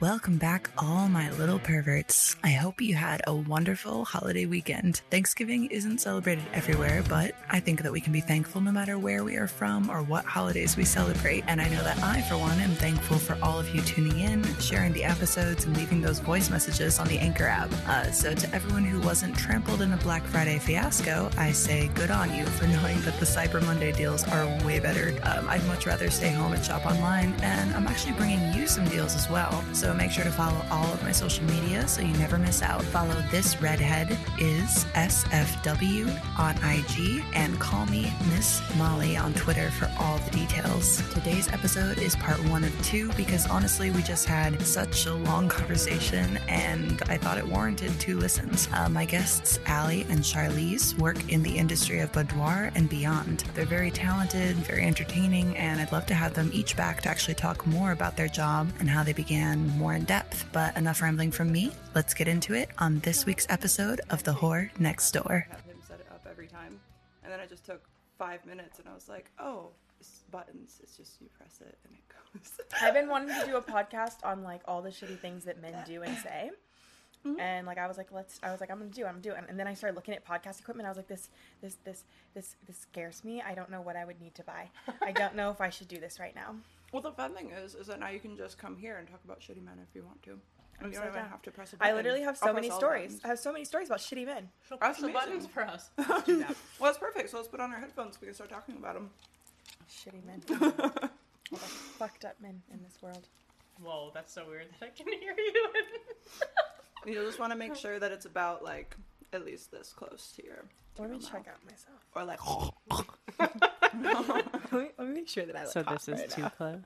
Welcome back, all my little perverts. I hope you had a wonderful holiday weekend. Thanksgiving isn't celebrated everywhere, but I think that we can be thankful no matter where we are from or what holidays we celebrate. And I know that I, for one, am thankful for all of you tuning in, sharing the episodes, and leaving those voice messages on the Anchor app. Uh, so, to everyone who wasn't trampled in a Black Friday fiasco, I say good on you for knowing that the Cyber Monday deals are way better. Um, I'd much rather stay home and shop online, and I'm actually bringing you some deals as well. So, make sure to follow all of my social media so you never miss out. Follow this redhead is SFW on IG and call me Miss Molly on Twitter for all the details. Today's episode is part one of two because honestly, we just had such a long conversation and I thought it warranted two listens. Uh, my guests, Alli and Charlese, work in the industry of boudoir and beyond. They're very talented, very entertaining, and I'd love to have them each back to actually talk more about their job and how they began more in depth. But enough rambling from me. Let's get into it on this week's episode of The Whore Next Door. have him set it up every time. And then I just took five minutes and I was like, oh, it's buttons. It's just you press it and it goes. I've been wanting to do a podcast on like all the shitty things that men do and say. Mm-hmm. And like I was like, let's. I was like, I'm gonna do. it, I'm gonna do it. And then I started looking at podcast equipment. I was like, this, this, this, this, this scares me. I don't know what I would need to buy. I don't know if I should do this right now. Well, the fun thing is, is that now you can just come here and talk about shitty men if you want to. And you so don't even down. have to press a I button. I literally have I'll so many stories. I have so many stories about shitty men. That's Push the buttons for us. Let's do that. Well, that's perfect. So let's put on our headphones. We can start talking about them. Shitty men. all the fucked up men in this world. Whoa, that's so weird that I can hear you. You just want to make sure that it's about like at least this close to your. To Let me your check out myself. Or like. Let me, let me make sure that I look So hot this is right too now. close.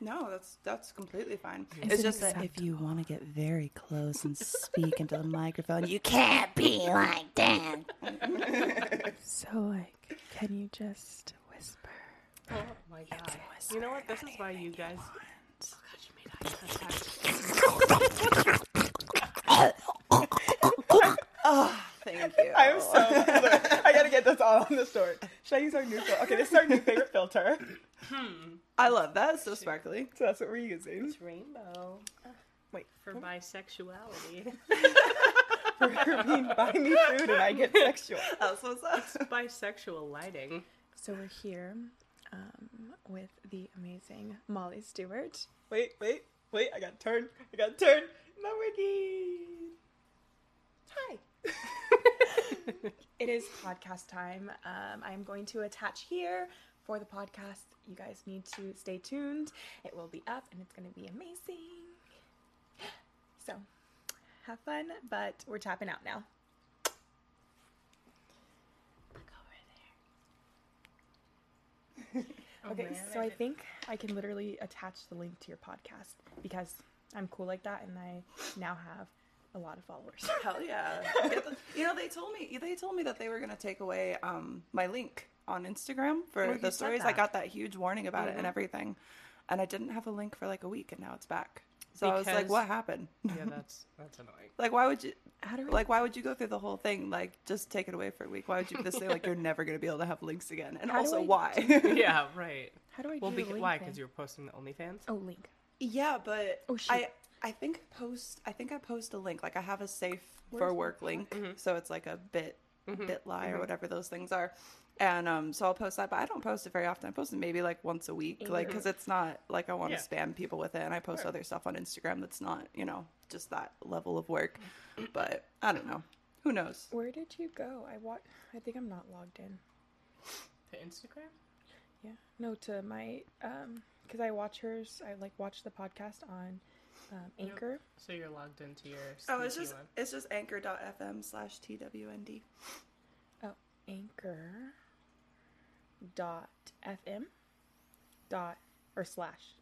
No, that's that's completely fine. It's, It's just just that if you want to get very close and speak into the microphone, you can't be like that. So like, can you just whisper? oh my god. You know what? This is why you guys. Oh, thank you. I'm so. Look, I gotta get this all on the story. Should I use our new filter? Okay, this is our new favorite filter. Hmm. I love that. It's so sparkly. So that's what we're using. It's rainbow. Wait, For bisexuality. for being buy me food and I get sexual. That's what's up. Bisexual lighting. So we're here um, with the amazing Molly Stewart. Wait, wait, wait! I got turned. I got turned. Not working. Hi. it is podcast time. Um, I'm going to attach here for the podcast. You guys need to stay tuned. It will be up and it's going to be amazing. So, have fun, but we're tapping out now. Look over there. Okay, so I think I can literally attach the link to your podcast because I'm cool like that and I now have a lot of followers. Hell yeah! The- you know, they told me they told me that they were gonna take away um my link on Instagram for you the stories. I got that huge warning about it and everything, and I didn't have a link for like a week, and now it's back. So I was like, "What happened? Yeah, that's that's annoying. like, why would you?" How do I Like, why would you go through the whole thing? Like, just take it away for a week. Why would you just say like you're never gonna be able to have links again? And How also, I why? Yeah, right. how do I Well, do be- the link why? Because you were posting the OnlyFans. oh link. Yeah, but Oh, shoot. I I think I post I think I post a link. Like I have a safe for work link, Mm-hmm. so it's like a bit bitly or whatever those things are. And um, so I'll post that, but I don't post it very often. I post it maybe like once a week, like because it's not like I want to Yeah. spam people with it. And I post other stuff on Instagram that's not, you know, just that level of work. But I don't know. Who knows? Where did you go? I wa- I think I'm not logged in. To Instagram? Yeah. No, to my um because I watch hers. I like watch the podcast on um, Anchor. So you're logged into your. Oh, it's just one. it's just anchor.fm slash twnd. Oh, Anchor. Dot fm. Dot or slash.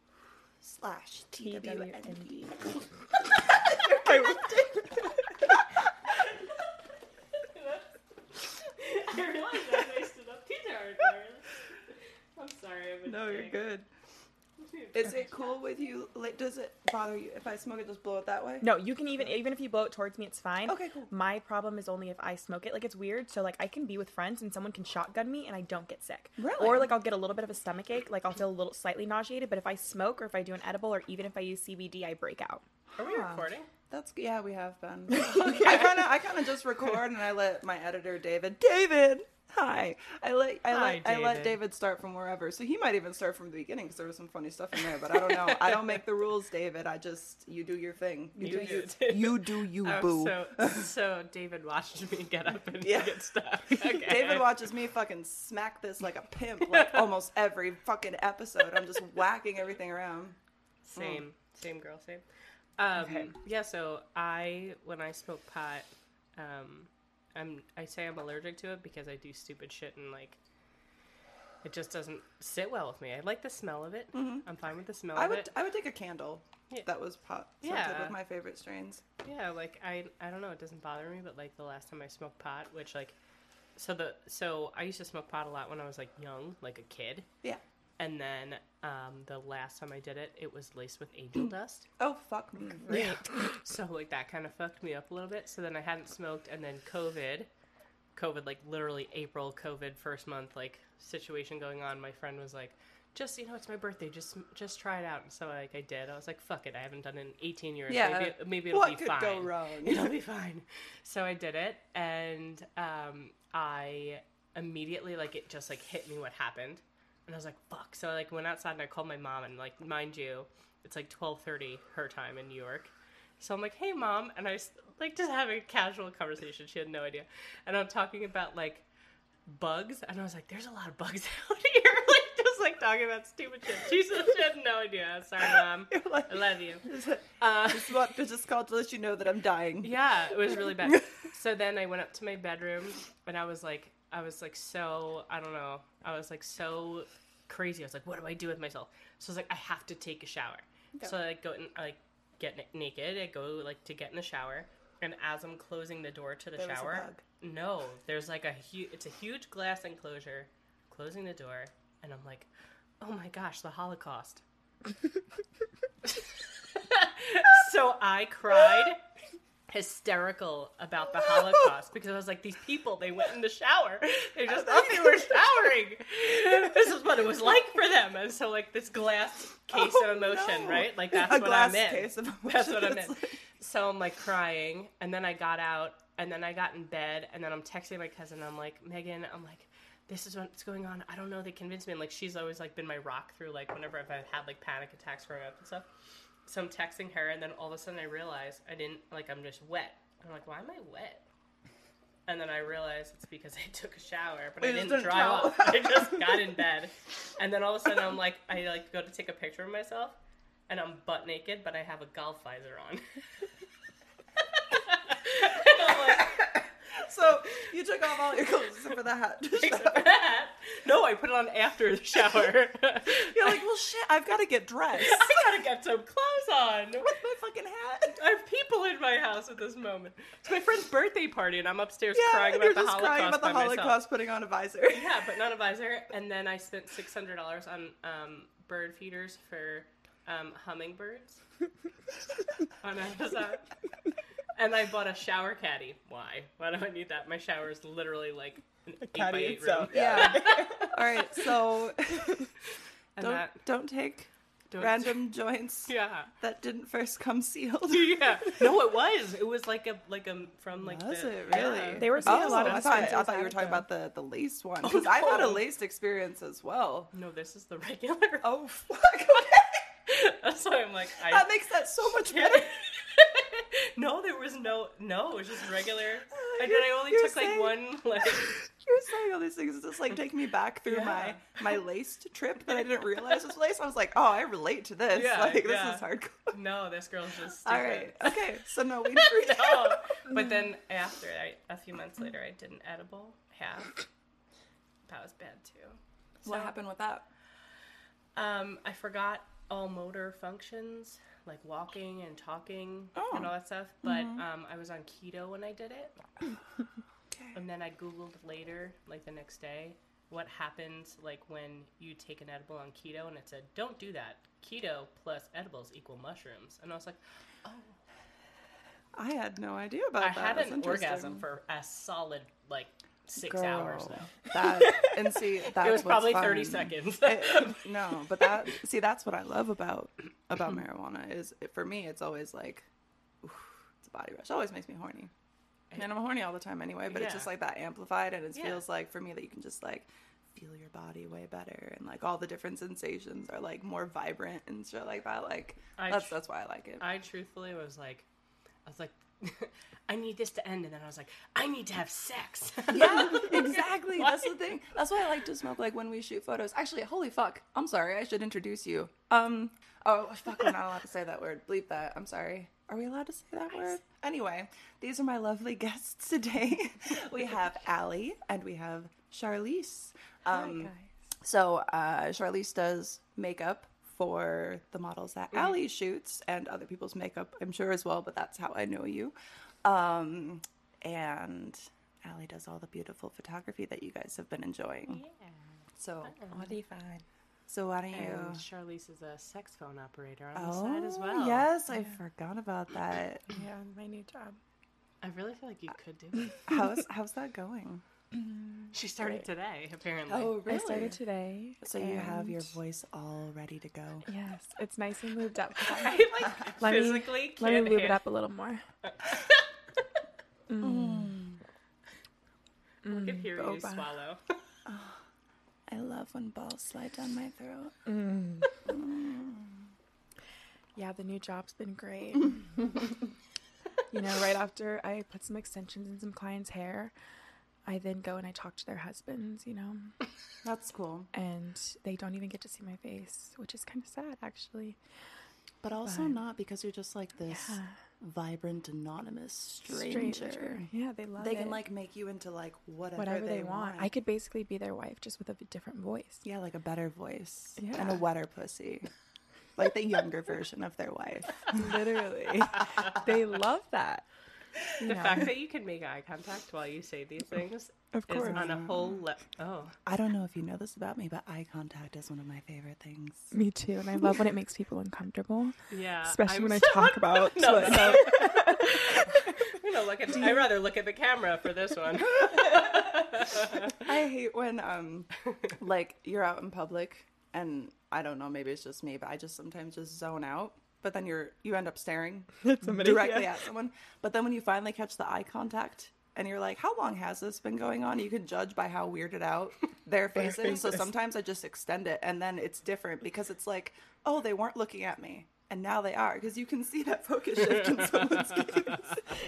Slash TWND. twnd. I realized I wasted up too hard there. I'm sorry. I've No, you're good. Is it cool with you? Like, does it bother you if I smoke it? Just blow it that way? No, you can even even if you blow it towards me, it's fine. Okay, cool. My problem is only if I smoke it. Like it's weird. So like I can be with friends and someone can shotgun me and I don't get sick. Really? Or like I'll get a little bit of a stomach ache. Like I'll feel a little slightly nauseated. But if I smoke or if I do an edible or even if I use CBD, I break out. Are we recording? That's yeah, we have been. I kind of I kind of just record and I let my editor David David. Hi. I let I Hi, let I let David. David start from wherever. So he might even start from the beginning because there was some funny stuff in there. But I don't know. I don't make the rules, David. I just you do your thing. You, You do you. do. You do you, Oh, boo. so, so David watched me get up and Yeah. get stuff. Okay. David watches me fucking smack this like a pimp, like almost every fucking episode. I'm just whacking everything around. Same, same girl, same. Um, Okay. Yeah, so I when I smoke pot, um, I'm I say I'm allergic to it because I do stupid shit and like it just doesn't sit well with me. I like the smell of it. Mm-hmm. I'm fine with the smell I of would it. I would take a candle Yeah. that was pot Yeah. with my favorite strains. Yeah, like I I don't know, it doesn't bother me, but like the last time I smoked pot, which like so the so I used to smoke pot a lot when I was like young, like a kid. Yeah. And then um, the last time I did it, it was laced with angel dust. Oh fuck me. Yeah. so like that kind of fucked me up a little bit. So then I hadn't smoked, and then COVID, COVID like literally April COVID first month like situation going on. My friend was like, just you know, it's my birthday. Just just try it out. And so like I did. I was like, fuck it. I haven't done it in 18 years. Yeah. Maybe, maybe it'll What be could fine. go wrong? It'll be fine. So I did it, and um, I immediately like it just like hit me what happened, and I was like, "Fuck!" So I like went outside and I called my mom, and like mind you, it's like twelve thirty her time in New York. So I'm like, "Hey, mom," and I s- like just having a casual conversation. She had no idea, and I'm talking about like bugs, and I was like, "There's a lot of bugs out here." like just like talking about stupid shit. She said she had no idea. Sorry, mom. Like- I love you. Just, Uh, just want to just call to let you know that I'm dying. yeah, it was really bad. so then I went up to my bedroom and I was like, I was like so, I don't know, I was like so crazy. I was like, what do I do with myself? So I was like, I have to take a shower. So I like, go and I like get na- naked. I go like to get in the shower, and as I'm closing the door to the There shower, no, there's like a huge, it's a huge glass enclosure. Closing the door, and I'm like, oh my gosh, the Holocaust. so I cried hysterical about the Holocaust because I was like, these people, they went in the shower. They just thought they were showering. This is what it was like for them. And so, like, this glass case Oh, of emotion, no. right? Like, that's A what I'm in. case of That's what I'm in. So I'm like crying, and then I got out, and then I got in bed, and then I'm texting my cousin. I'm like, Megan, I'm like, this is what's going on. I don't know. They convinced me. And like, she's always like been my rock through like whenever I've had like panic attacks growing up and stuff. So I'm texting her, and then all of a sudden I realize I didn't like I'm just wet. I'm like, why am I wet? And then I realize it's because I took a shower, but I didn't didn't dry off. I just got in bed, and then all of a sudden I'm like, I like go to take a picture of myself, and I'm butt naked, but I have a golf visor on. and I'm like, So you took off all your clothes except for the hat. except for that. No, I put it on after the shower. You're like, well, shit. I've got to get dressed I gotta get some clothes on. with my fucking hat. I have people in my house at this moment. It's my friend's birthday party, and I'm upstairs Yeah, crying about you're the Holocaust crying about the by myself. Holocaust, putting on a visor. Yeah, but not a visor. And then I spent six hundred dollars on um, bird feeders for um, hummingbirds on Amazon. And I bought a shower caddy. Why? Why do I need that? My shower is literally like an eight by caddy eight itself. room. Yeah. All right. So And don't that don't take don't, random joints Yeah. that didn't first come sealed. Yeah. No, it was. It was like a like a from like Was the, it really? Yeah. They were seeing Oh, a lot of I thought, I thought you were talking though. about the, the laced one. Oh, because I've had a laced experience as well. No, this is the regular. Oh, fuck. That's why I'm like I That makes that so much better. no, there was no no. It was just regular. I did. You're- I only took saying- like one like. You're saying all these things. It's just like taking me back through Yeah. my my laced trip that I didn't realize was laced. I was like, oh, I relate to this. Yeah, like this yeah. is hardcore. No, this girl's just. Stupid. All right. Okay. So no weed free. no. But then after, I, a few months later, I did an edible half. That was bad too. So, What happened with that? Um, I forgot all motor functions, like walking and talking Oh. and all that stuff. But um, I was on keto when I did it, and then I googled later, like the next day, what happens like when you take an edible on keto, and it said, "Don't do that. keto plus edibles equal mushrooms, and I was like, oh, I had no idea about I that. I had an orgasm for a solid like six Girl, hours though. That and see that's It was probably thirty seconds. It- no, but that see that's what I love about about marijuana is it, for me it's always like oof, it's a body rush. It always makes me horny. And I'm horny all the time anyway, but it's just like that amplified and it Yeah. feels like for me that you can just like feel your body way better and like all the different sensations are like more vibrant and shit like that. Like I that's tr- that's why I like it. I truthfully was like, I was like, I need this to end, and then I was like, I need to have sex. yeah, exactly. That's the thing. That's why I like to smoke like when we shoot photos. Actually, holy fuck. I'm sorry. I should introduce you. Um. Oh fuck. We're not allowed to say that word. Bleep that. I'm sorry. Are we allowed to say that word? Anyway, these are my lovely guests today. we have Alli and we have Charlese. Um, guys. so uh, Charlese does makeup for the models that Mm-hmm. Alli shoots and other people's makeup, I'm sure as well. But that's how I know you. Um, and Alli does all the beautiful photography that you guys have been enjoying. Yeah. So, What do you find? so why don't you? and Charlese is a sex phone operator on the side as Oh, well. yes, I forgot about that. Yeah, my new job. I really feel like you could do it. How's how's that going? Mm-hmm. She started today, apparently. Oh, really? I started today. So you have your voice all ready to go. Yes, it's nice and moved up. I like Let me- physically Let me can't move it up a little more. Mm. Mm. I can mm. hear you boba. swallow. I love when balls slide down my throat. Yeah, the new job's been great. you know, right after I put some extensions in some clients' hair, I then go and I talk to their husbands, you know, That's cool. and they don't even get to see my face, which is kind of sad, actually. But also But- not because you're just like this Yeah. vibrant anonymous stranger. Yeah, they love They it. They can like make you into like whatever, whatever they, they want. I could basically be their wife just with a different voice. yeah, like a better voice yeah. and a wetter pussy, like the younger version of their wife. Literally, they love that. You The know, fact that you can make eye contact while you say these things of is on a whole le- Oh, I don't know if you know this about me, but eye contact is one of my favorite things. Me too, and I love when it makes people uncomfortable, yeah. especially I'm when I so- talk about. No, what- no. I'm gonna look at. I'd rather look at the camera for this one. I hate when um like you're out in public and I don't know, maybe it's just me, but I just sometimes just zone out. But then you're you end up staring somebody, directly yeah. at someone. But then when you finally catch the eye contact and you're like, How long has this been going on? You can judge by how weirded out their face is. So sometimes I just extend it and then it's different because it's like, oh, they weren't looking at me. And now they are because you can see that focus shift in someone's gaze.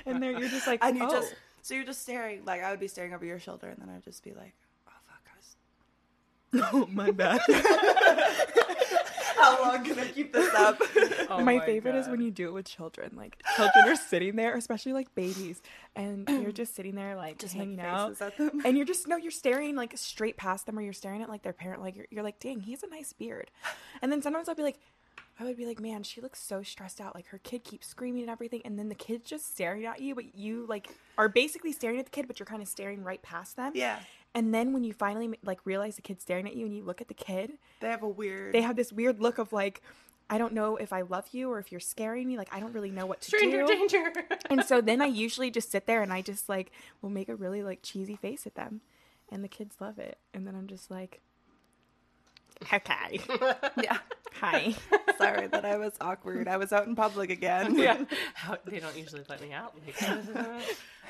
and there you're just like, And you oh. just so you're just staring like I would be staring over your shoulder and then I'd just be like, Oh fuck guys. oh my bad. How long can I keep this up? Oh my, favorite is when you do it with children. Like children are sitting there, especially like babies, and you're just sitting there like Just just hanging out, at them. and you're just no, you're staring like straight past them, or you're staring at like their parent. Like you're, you're like, dang, he has a nice beard. And then sometimes I'll be like. I would be like, man, she looks so stressed out. Like her kid keeps screaming and everything, and then the kid's just staring at you, but you like are basically staring at the kid, but you're kind of staring right past them. Yeah. And then when you finally like realize the kid's staring at you, and you look at the kid, They have a weird they have this weird look of like I don't know if I love you or if you're scaring me. Like I don't really know what to Stranger do. danger. And so then I usually just sit there and I just like will make a really like cheesy face at them, and the kids love it. And then I'm just like, okay, Yeah. Hi. Sorry that I was awkward. I was out in public again. yeah, How, they don't usually let me out. Like,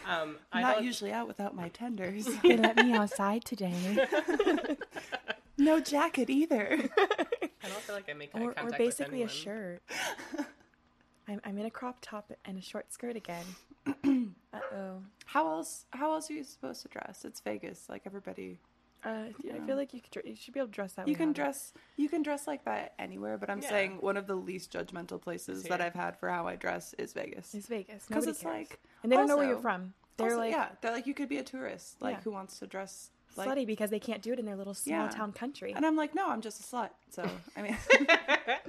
um, I Not don't, usually out without my tenders. they let me outside today, no jacket either. I don't feel like I make eye or, contact or basically a with anyone. shirt. I'm, I'm in a crop top and a short skirt again. uh oh. How else how else are you supposed to dress? It's Vegas. Like everybody Uh, I Yeah. feel like you could you should be able to dress that. you way can out. dress you can dress like that anywhere, but I'm Yeah. saying one of the least judgmental places that. I've had for how I dress is Vegas. It's Vegas 'Cause because it's like, and they don't know where you're from. They're Also, like yeah, they're like you could be a tourist, like Yeah. who wants to dress like slutty because they can't do it in their little small Yeah. town country. And I'm like, no, I'm just a slut. So I mean,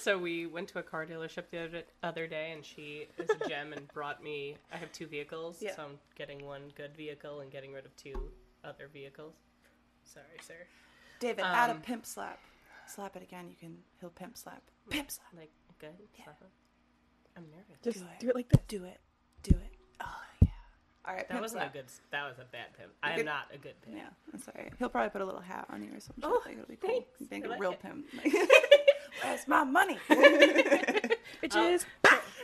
So we went to a car dealership the other, other day, and she is a gem and brought me. I have two vehicles, Yeah. so I'm getting one good vehicle and getting rid of two other vehicles. Sorry, sir. David, add a Um, pimp slap. Slap it again. You can. He'll pimp slap. Pimp slap. Like good. Slap it. I'm nervous. Just Do it. do it like this. Do it. Do it. Oh yeah. All right. that pimp wasn't slap. a good. That was a bad pimp. I am not a good pimp. Yeah, I'm sorry. He'll probably put a little hat on you or something. Oh, like, it'll be cool. thanks. You think I a like real it. pimp. Where's my money? Bitches.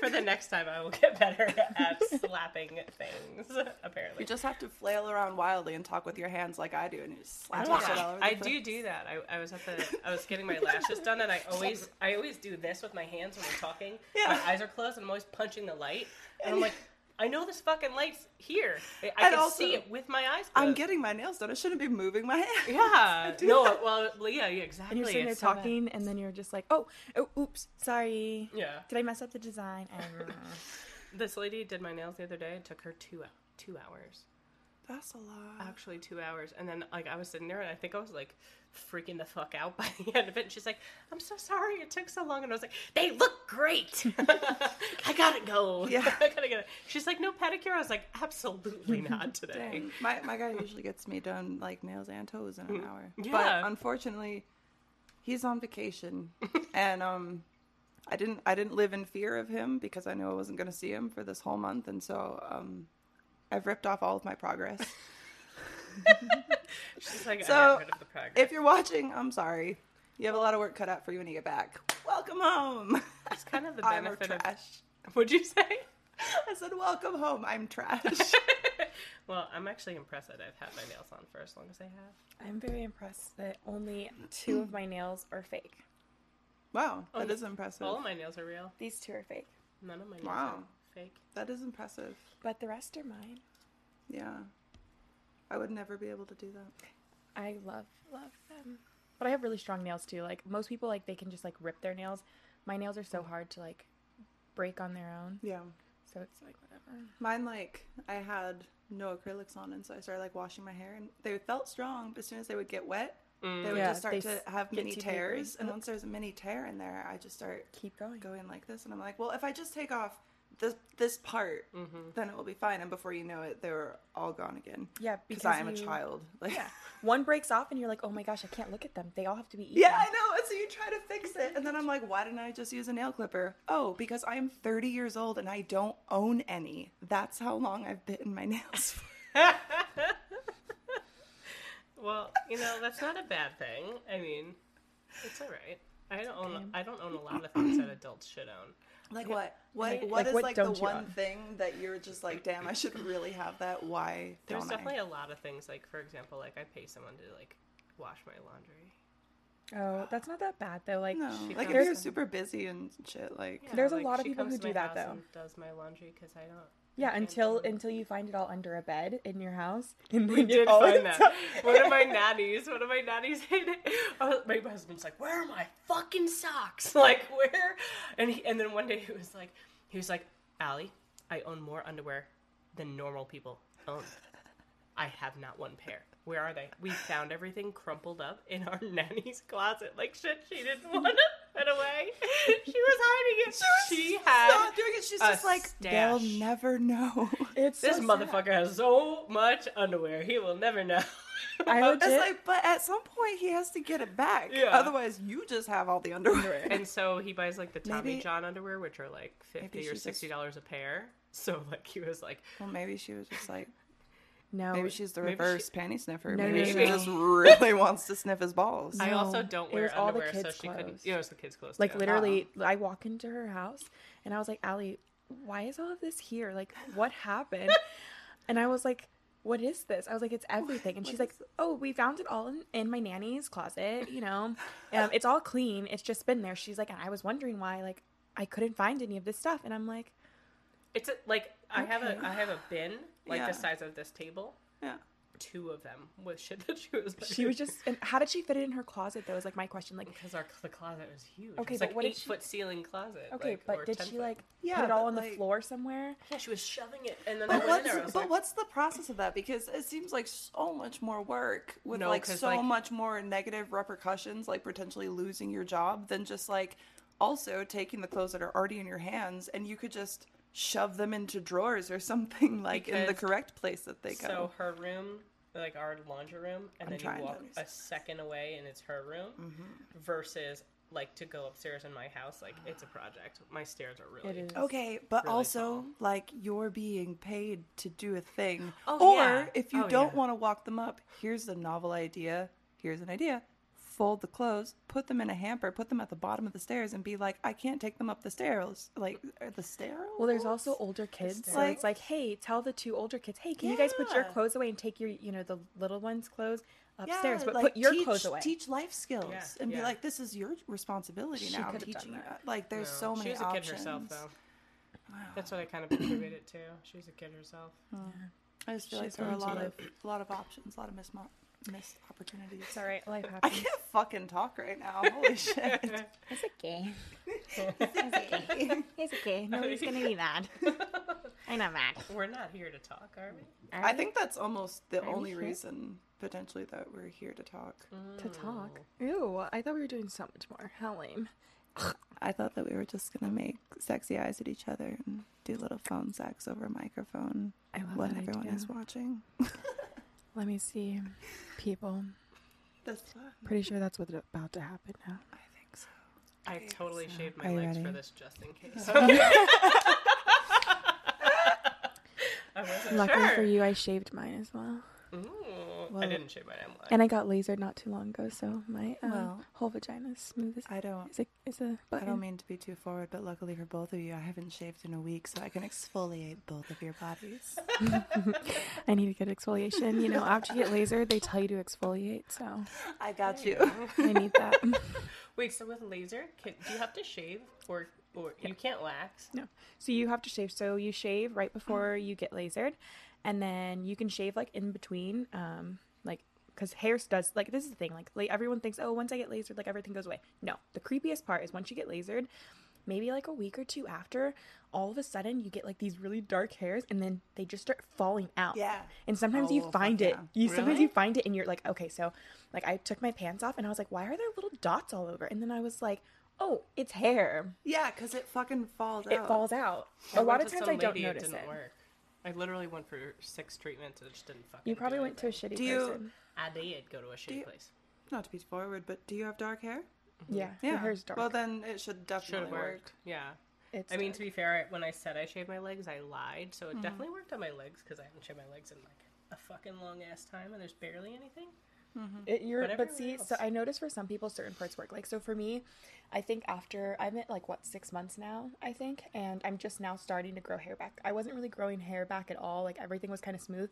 For the next time, I will get better at slapping things. Apparently, you just have to flail around wildly and talk with your hands like I do, and you just slap Yeah, shit all over I do do that. I, I was at the I was getting my lashes done, and I always I always do this with my hands when I'm talking. Yeah. My eyes are closed, and I'm always punching the light, and I'm like, I know this fucking light's here. I, I can also, see it with my eyes. Closed. I'm getting my nails done. I shouldn't be moving my hand. yeah. do No. that. Well, yeah, yeah, exactly. And you're sitting there It's so bad. talking, and then you're just like, oh, oh, oops, sorry. Yeah. Did I mess up the design? This lady did my nails the other day. It took her two two hours. That's a lot. Actually, two hours. And then like I was sitting there, and I think I was like freaking the fuck out by the end of it. And she's like, "I'm so sorry it took so long." And I was like, "They look great. I gotta go. Yeah. I gotta get." It. She's like, "No pedicure." I was like, "Absolutely not today." My my guy usually gets me done like nails and toes in an hour. Yeah. But unfortunately, he's on vacation, and um, I didn't I didn't live in fear of him because I knew I wasn't going to see him for this whole month, and so um, I've ripped off all of my progress. She's like, So, "I got rid of the progress." if you're watching, I'm sorry. You have a lot of work cut out for you when you get back. Welcome home. It's kind of the I'm a benefit of. trash. What'd you say? I said, "Welcome home." I'm trash. well, I'm actually impressed that I've had my nails on for as long as I have. I'm very impressed that only two of my nails are fake. wow, Oh, that is impressive. All of my nails are real. These two are fake, None of my nails Wow. are fake. That is impressive. but the rest are mine. Yeah, I would never be able to do that. I love love them. But I have really strong nails too. Like most people like they can just like rip their nails. My nails are so hard to like break on their own. Yeah. So it's like whatever. Mine, like, I had no acrylics on, and so I started, like, washing my hair, and they felt strong, but as soon as they would get wet, Mm. they would Yeah, just start to have get mini tears. papery. And once there's a mini tear in there, I just start Keep going. going like this, and I'm like, well, if I just take off this this part, Mm-hmm. then it will be fine. And before you know it, they're all gone again. Yeah, because I am a child. Like, Yeah. One breaks off and you're like, oh my gosh, I can't look at them. They all have to be eaten. Yeah, I know. And so you try to fix it, and then I'm like, why didn't I just use a nail clipper? Oh, because I am 30 years old and I don't own any. That's how long I've bitten my nails. for. Well, you know that's not a bad thing. I mean, it's all right. I don't own. I don't own a lot of things that adults should own. Like what? What? Like- what like is what like the one own? thing that you're just like, damn, I should really have that. Why There's don't definitely I? a lot of things. Like for example, like I pay someone to like wash my laundry. Oh, that's not that bad though. Like, No, She like if comes- you're super busy and shit, like Yeah, There's a like, lot of people who do that, though. and Does my laundry because I don't. Yeah, until until you find it all under a bed in your house. And We did all find that. time- One of my nannies, one of my nannies hid it. Oh, my husband's like, "Where are my fucking socks? Like where?" And he, and then one day he was like, he was like, "Alli, I own more underwear than normal people own. I have not one pair. Where are they? We found everything crumpled up in our nanny's closet, like shit she didn't want to put away. She was hiding it. She, had not doing it. She's just like they'll never know. It's this so sad. motherfucker has so much underwear. He will never know. I It's legit- like, but at some point he has to get it back. Yeah. Otherwise, you just have all the underwear. and so he buys like the Tommy Maybe- John underwear, which are like fifty or sixty dollars a pair. So like he was like, well, maybe she was just like, no. maybe she's the maybe reverse panty sniffer. No, maybe no, she just really wants to sniff his balls. I also don't wear was all the underwear, so kids' she couldn't. clothes. You know, it's the kids' clothes. like too. literally, I walk into her house and I was like, Alli, why is all of this here? Like, what happened? and I was like, what is this? I was like, it's everything. And she's like, oh, we found it all in, in my nanny's closet. You know, um, it's all clean. It's just been there. She's like, and I was wondering why, like, I couldn't find any of this stuff. And I'm like, It's a, like I have a I have a bin like Yeah. the size of this table. Yeah. Two of them with shit that she was. she was just. And how did she fit it in her closet? Though was like my question. Like, because our the closet was huge. Okay, it's but like what did eight she- foot ceiling closet. okay, like, but did she foot. like Yeah, put it all but, on the floor somewhere? Yeah, she was shoving it, and then I But went in what's, there. I was but like, what's the process of that? Because it seems like so much more work with No, like 'cause, so like- much more negative repercussions, like potentially losing your job, than just like also taking the clothes that are already in your hands and you could just shove them into drawers or something like in the correct place that they go. So her room, like our laundry room, and I'm then you walk a second away and it's her room, Mm-hmm. versus like to go upstairs in my house, like it's a project. My stairs are really. Okay, but Really also tall. like you're being paid to do a thing. Oh, or yeah. if you Oh, don't yeah. want to walk them up, here's a novel idea. Here's an idea. Fold the clothes, put them in a hamper, put them at the bottom of the stairs, and be like, I can't take them up the stairs. Like uh, the stairs. Well, there's also older kids, so Like- it's like, hey, tell the two older kids, hey, can you guys put your clothes away and take your, you know, the little one's clothes Yeah, upstairs, but like, put your teach, clothes away. Teach life skills Yeah, and be like, this is your responsibility She now. I'm could've done teaching you. that. Like, there's No, so many She was a options. kid herself, though. Wow. That's what I kind of attribute it to. She was a kid herself. I just feel She's like there are a lot of a lot of options, a lot of missed mo- missed opportunities. It's all right, life happens. I can't fucking talk right now. Holy shit. It's okay. It's okay. It's okay. Nobody's gonna be mad. I'm not mad. We're not here to talk, are we? I think that's almost the Are only reason potentially that we're here to talk. to talk. Mm. Ew, I thought we were doing so much more. How lame. I thought that we were just gonna make sexy eyes at each other and do little phone sex over a microphone when everyone idea. is watching. Let me see. People. That's fun. Pretty sure that's what's about to happen now. I think so. I totally shaved my you legs for this just in case. I Luckily sure. for you, I shaved mine as well. Ooh, Well- I didn't shave my I'm lying. And I got lasered not too long ago, so my um, Well- whole vagina is smooth as I don't is a, is a I button. don't mean to be too forward, but luckily for both of you, I haven't shaved in a week, so I can exfoliate both of your bodies. I need to get exfoliation. You know, after you get lasered, they tell you to exfoliate, so I got you. I need that. Wait, so with laser, can, do you have to shave or or you can't wax? No. So you have to shave. So you shave right before you get lasered, and then you can shave like in between. Um, like because hair does like this is the thing. Like, like everyone thinks, oh, once I get lasered, like everything goes away. No, the creepiest part is once you get lasered, maybe like a week or two after, all of a sudden you get like these really dark hairs, and then they just start falling out. Yeah. And sometimes Oh, you find it. yeah. You sometimes you find it, and you're like, okay, so like I took my pants off, and I was like, why are there little dots all over? And then I was like, oh, it's hair. Yeah, because it fucking falls It out. It falls out. I a lot of times I don't notice it. work. I literally went for six treatments and it just didn't fucking. You probably do went to a shitty Do you- person. I did go to a shitty you- place. Not to be forward, but do you have dark hair? Yeah, Yeah. your hair's dark. Well, then it should Should definitely have work. worked. Yeah. it's I mean, dark. to be fair, when I said I shaved my legs, I lied. So it mm-hmm. definitely worked on my legs because I haven't shaved my legs in like a fucking long ass time, and there's barely anything. Mm-hmm. It, you're, but but see, everywhere so I noticed for some people certain parts work. Like, so for me, I think after I'm at like what six months now, I think, and I'm just now starting to grow hair back. I wasn't really growing hair back at all. Like everything was kind of smooth.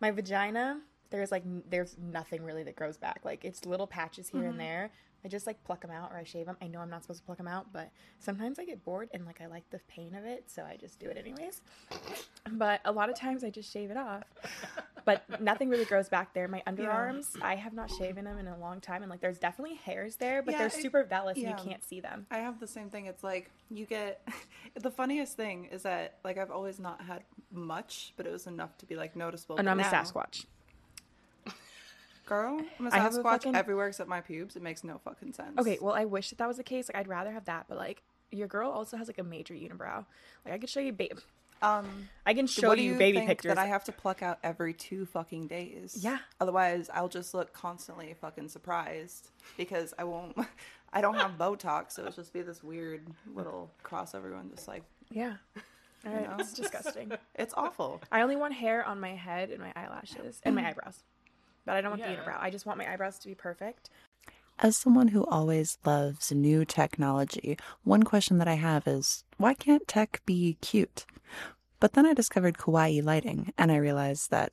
My vagina, there's like n- there's nothing really that grows back. Like it's little patches here and mm-hmm. there. I just like pluck them out or I shave them. I know I'm not supposed to pluck them out, but sometimes I get bored and like I like the pain of it, so I just do it anyways. But a lot of times I just shave it off. But nothing really grows back there. My underarms, I have not shaven them in a long time, and like there's definitely hairs there, but Yeah, they're it- super vellus yeah. and you can't see them. I have the same thing. It's like you get the funniest thing is that like I've always not had much, but it was enough to be like noticeable. And I'm a Sasquatch. Girl, I'm a I have a Sasquatch fucking- everywhere except my pubes. It makes no fucking sense. Okay, well, I wish that that was the case. Like, I'd rather have that, but like, your girl also has like a major unibrow. Like, I could show you, babe. Um, I can show what do you, you baby think pictures. that I have to pluck out every two fucking days? Yeah. Otherwise, I'll just look constantly fucking surprised because I won't. I don't have Botox, so it'll just be this weird little cross everyone just like yeah, All right, know? it's disgusting. it's awful. I only want hair on my head and my eyelashes and my eyebrows, but I don't want Yeah. the unibrow. I just want my eyebrows to be perfect. As someone who always loves new technology, one question that I have is why can't tech be cute? But then I discovered Kawaii Lighting and I realized that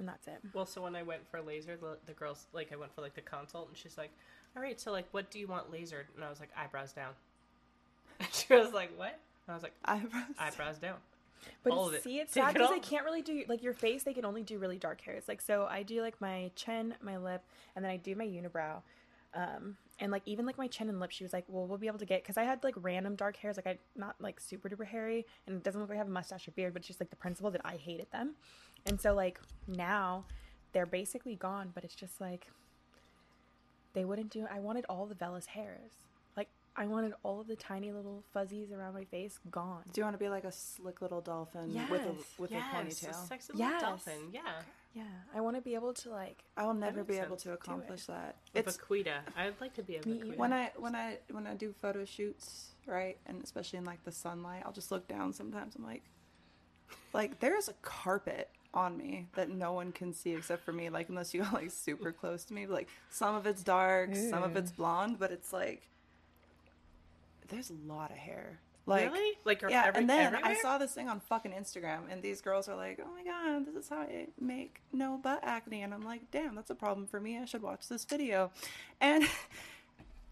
And that's it. Well, so when I went for laser, the, the girls like I went for like the consult, and she's like, "All right, so like, what do you want lasered?" And I was like, "Eyebrows down." And she was like, "What?" And I was like, Eyebrows. "Eyebrows down." But All of it. see, it's sad because they can't really do like your face. They can only do really dark hairs. Like so, I do like my chin, my lip, and then I do my unibrow. Um, and like even like my chin and lips, she was like, "Well, we'll be able to get," because I had like random dark hairs, like I not like super duper hairy, and it doesn't look like I have a mustache or beard, but it's just like the principle that I hated them, and so like now they're basically gone, but it's just like they wouldn't do. I wanted all the vellus hairs, like I wanted all of the tiny little fuzzies around my face gone. Do you want to be like a slick little dolphin Yes, with a with yes, a ponytail? sexy little Yes. dolphin. Yeah, Yeah, I want to be able to like. I will never be able to Do accomplish that. It's a It's vaquita. I'd like to be a Me vaquita. when I when I when I do photo shoots, right, and especially in like the sunlight, I'll just look down. Sometimes I'm like, like there's a carpet on me that no one can see except for me. Like unless you go like super close to me. Like some of it's dark, some of it's blonde, but it's like there's a lot of hair. Like really? Like yeah, every, and then everywhere? I saw this thing on fucking Instagram, and these girls are like, "Oh my god, this is how I make no butt acne," and I'm like, "Damn, that's a problem for me. I should watch this video." And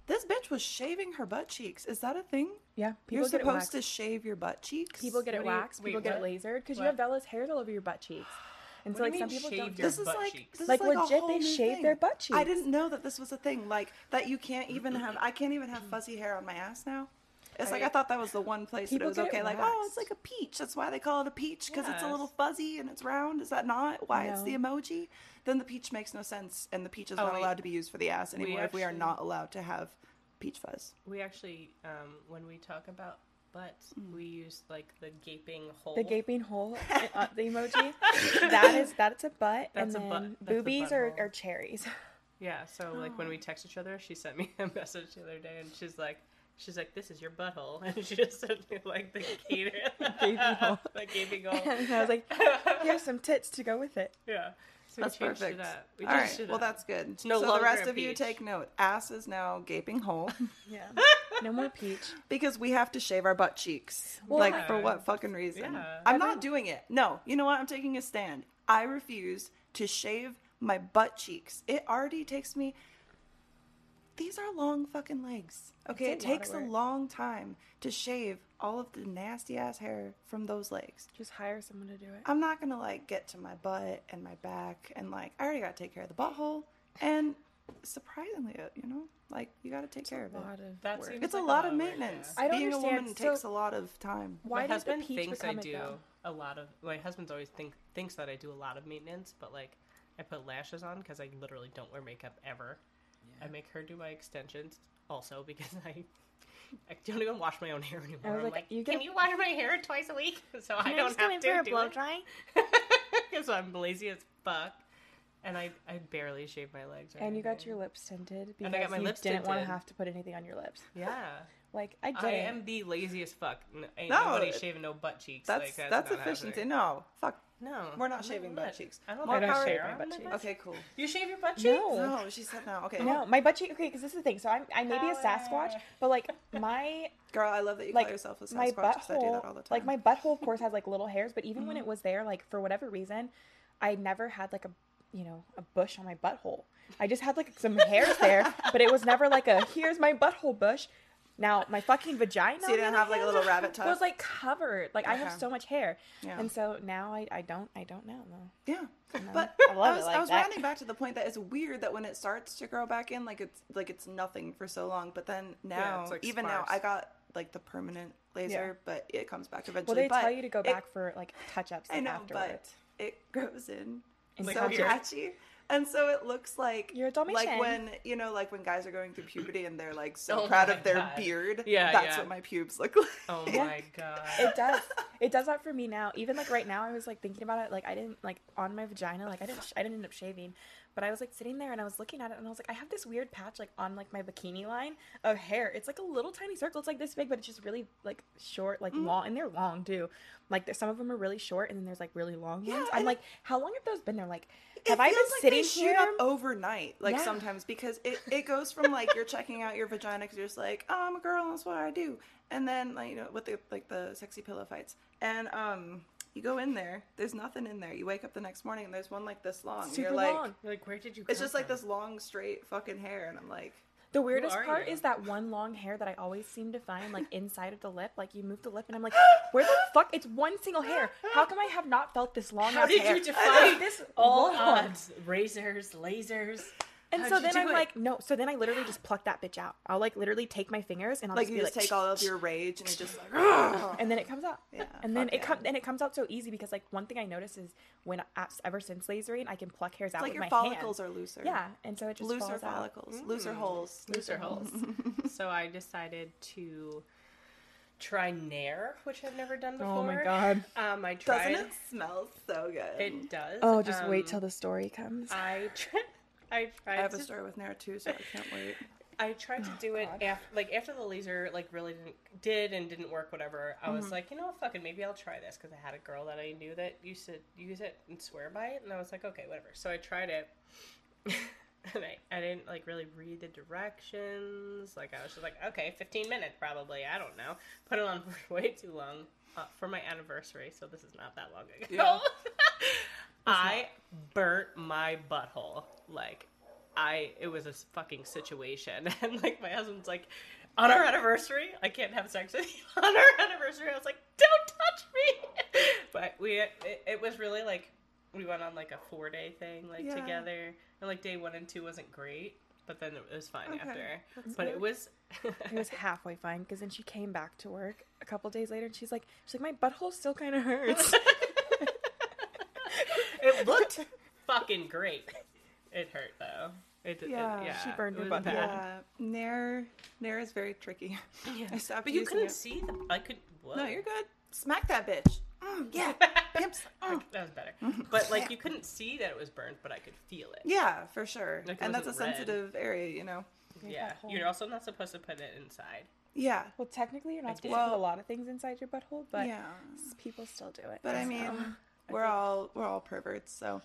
this bitch was shaving her butt cheeks. Is that a thing? Yeah, You're people get it supposed waxed. to shave your butt cheeks. People get it What do you- waxed. wait, people get it lasered because you have vellus hairs all over your butt cheeks, and so What like do you some people don't. your This is like cheeks? this is Like, a legit, whole they new shave thing. their butt cheeks. I didn't know that this was a thing. Like that you can't even have. I can't even have fuzzy hair on my ass now. It's like I- I thought that was the one place that it was get it okay. Like oh, it's like a peach. That's why they call it a peach because it's a little fuzzy and it's round. Is that not why it's the emoji? Then the peach makes no sense, and the peach is Oh, not wait. allowed to be used for the ass We anymore. if we are not allowed to have peach fuzz. We actually, um, when we talk about butts, Mm. we use like the gaping hole. The gaping hole, uh, the emoji. that is that's a butt, That's a and butt- then that's a boobies are, butthole. are cherries. Yeah, so like when we text each other, she sent me a message the other day, and she's like, she's like, "This is your butthole," and she just sent me like the gaping, Gaping hole. the gaping hole. and I was like, here's some tits to go with it. yeah, so That's we perfect. it up. We All changed right. Well, that's good. no so the rest a of you take note. Ass is now gaping hole Yeah, no more peach. because we have to shave our butt cheeks. Well, like for what fucking reason? Yeah. I'm not doing it. No. You know what? I'm taking a stand. I refuse to shave my butt cheeks. It already takes me. These are long fucking legs. Okay, it a lot of takes a long time to shave all of the nasty ass hair from those legs. Just hire someone to do it. I'm not gonna like get to my butt and my back and like I already gotta take care of the butthole and surprisingly, uh, you know, like you gotta take care of a it. lot of That work. seems It's a like a lot lot of of work, maintenance. yeah. I don't Being a woman So- takes a lot of time. Why my does the husband thinks I do it a lot of. My husband's always think thinks that I do a lot of maintenance, but like I put lashes on because I literally don't wear makeup ever. I make her do my extensions also because I. I don't even wash my own hair anymore. I was I'm like, like, you can get- you wash my hair twice a week so I Can don't just come have in to for a do blow it? dry? Because I'm lazy as fuck, and I I barely shave my legs. Or And you got your lips tinted because And I got my you lips didn't want to have to put anything on your lips. Yeah, Like I get I it. am the laziest fuck. Ain't No, nobody it- shaving no butt cheeks. That's like, that's, that's, not efficiency. happening. No, fuck. No, We're not shaving not. butt cheeks. I don't, More I don't power shave my butt cheeks. Okay, cool. You shave your butt cheeks? No. No, she said no. Okay, No, my butt cheek. Okay, because this is the thing. So I'm, I may be a Sasquatch, but like my girl, I love that you like call yourself a Sasquatch. my 'cause I do that all the time. like my butthole, of course, has like little hairs. But even when Mm-hmm. it was there, like for whatever reason, I never had like a you know a bush on my butthole. I just had like some hairs there, but it was never like a here's my butthole bush. Now my fucking vagina. So you didn't have, like, a little rabbit touch. It Was like covered. Like I have so much hair, Yeah. and so now I, I don't I don't know. No. Yeah. But I I, love it was, like I was that. rounding back to the point that it's weird that when it starts to grow back in, like it's like it's nothing for so long. But then now, it's, like, even now. I got like the permanent laser, but it comes back eventually. Well, they but tell you to go it- back for like touch ups. I know, afterwards. but it grows in It's so touches. patchy. And so it looks like You're a Dalmatian. like when you know, like when guys are going through puberty and they're like so Oh proud of their God. beard. Yeah, that's yeah. what my pubes look like. Oh my god. it does it does that for me now even like right now i was like thinking about it like i didn't like on my vagina like i didn't sh- i didn't end up shaving but i was like sitting there and i was looking at it and i was like i have this weird patch like on like my bikini line of hair. It's like a little tiny circle. It's like this big but it's just really like short like long and they're long too. Like some of them are really short and then there's like really long Yeah, ones i'm like how long have those been there? Like have i been like sitting here? up overnight, like Yeah. sometimes because it, it goes from like you're checking out your vagina because you're just like, oh, I'm a girl, and that's what I do, and then like you know with the like the sexy pillow fights, and um you go in there, there's nothing in there. You wake up the next morning and there's one like this long. super you're like, long You're like, where did you? it's come just like this long straight fucking hair, and I'm like, The weirdest part you? is that one long hair that I always seem to find like inside of the lip. Like you move the lip, and I'm like, where the fuck? It's one single hair. How come I have not felt this long? How did hair? you define this all odds? Razors, lasers. And How'd so then I'm it? like, no. So then I literally just pluck that bitch out. I'll like literally take my fingers and I'll Like just you just like, take all of your rage and you just like, "Ugh." and then it comes out. Yeah, and then it yeah. comes and it comes out so easy because like one thing I notice is when I- ever since lasering, I can pluck hairs out it's like with your my follicles hand. are looser. Yeah, and so it just looser falls out. follicles, looser holes. looser holes. so I decided to try Nair, which I've never done before. Oh my god. Um, I tried. Doesn't it smell so good? It does. Oh, just wait Um, till the story comes. I tried. I tried. I have a story with Nair too, so I can't wait. I tried to do it af- like after the laser like really didn't did and didn't work whatever. I was like, you know, what, fucking maybe I'll try this because I had a girl that I knew that used to use it and swear by it, and I was like, okay, whatever. So I tried it, and I, I didn't like really read the directions. Like I was just like, okay, fifteen minutes probably. I don't know. Put it on for way too long uh, for my anniversary, so this is not that long ago. Yeah. I burnt my butthole like I it was a fucking situation, and like my husband's like, on our anniversary, I can't have sex with you on our anniversary. I was like, don't touch me. But we it, it was really like we went on like a four day thing like Yeah. together, and like day one and two wasn't great, but then it was fine Okay, after. that's But it was It was halfway fine because then she came back to work a couple days later and she's like, she's like, my butthole still kind of hurts. It looked fucking great. It hurt though. It, it- Yeah, yeah. she burned it her was butt bad. Yeah, Nair, Nair is very tricky. I stopped But you couldn't it. see the. I could. Whoa. No, you're good. Smack that bitch. Mm, yeah, pimps. Mm. That was better. But like you couldn't see that it was burnt, but I could feel it. Yeah, for sure. Like, and that's a red. sensitive area, you know. Yeah. You're also not supposed to put it inside. Yeah, well, technically, you're not supposed to Well- put a lot of things inside your butthole, but yeah. people still do it. But I so- mean, we're all we're all perverts, so.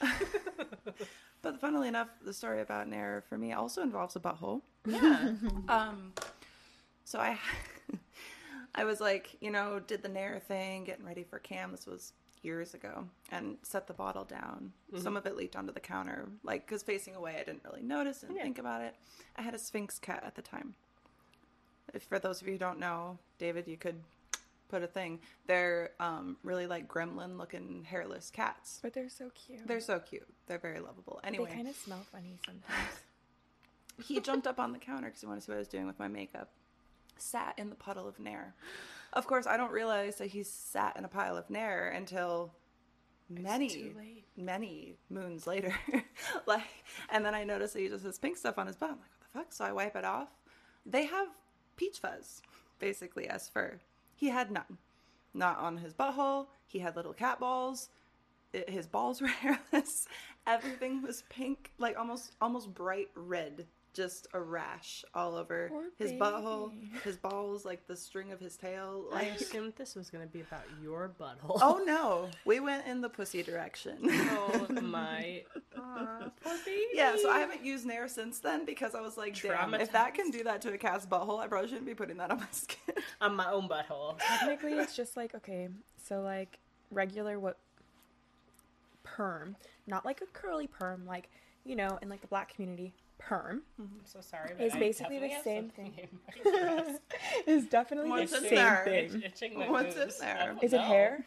but funnily enough, the story about Nair for me also involves a butthole. Yeah. Um, so I, I was like, you know, did the Nair thing, getting ready for cam. This was years ago, and set the bottle down. Some of it leaked onto the counter, like because facing away, I didn't really notice and Yeah. think about it. I had a Sphynx cat at the time. If for those of you who don't know, David, you could put a thing. They're um, really like gremlin-looking hairless cats. but they're so cute. They're so cute. They're very lovable. Anyway, They kind of smell funny sometimes. he jumped up on the counter because he wanted to see what I was doing with my makeup. Sat in the puddle of Nair. Of course, I don't realize that he sat in a pile of Nair until many, many moons later. like, and then I noticed that he just has pink stuff on his butt. I'm like, what the fuck? So I wipe it off. They have peach fuzz, basically, as fur. He had none. Not on his butthole. He had little cat balls. It, his balls were hairless. Everything was pink, like almost almost bright red. Just a rash all over Poor his butthole, baby. his balls, like the string of his tail. I assumed this was going to be about your butthole. oh no, we went in the pussy direction. Oh my. Aw, poor baby. Yeah, so I haven't used Nair since then because I was like, damn, if that can do that to a cat's butthole, I probably shouldn't be putting that on my skin. On my own butthole. Technically, it's just like okay, so like regular what perm, not like a curly perm, like you know, in like the black community, perm mm-hmm. I'm so sorry. But It's I basically the same thing. in my dress. is definitely What's the same there? thing. Itch- What's in boobs. there? I don't it know. hair?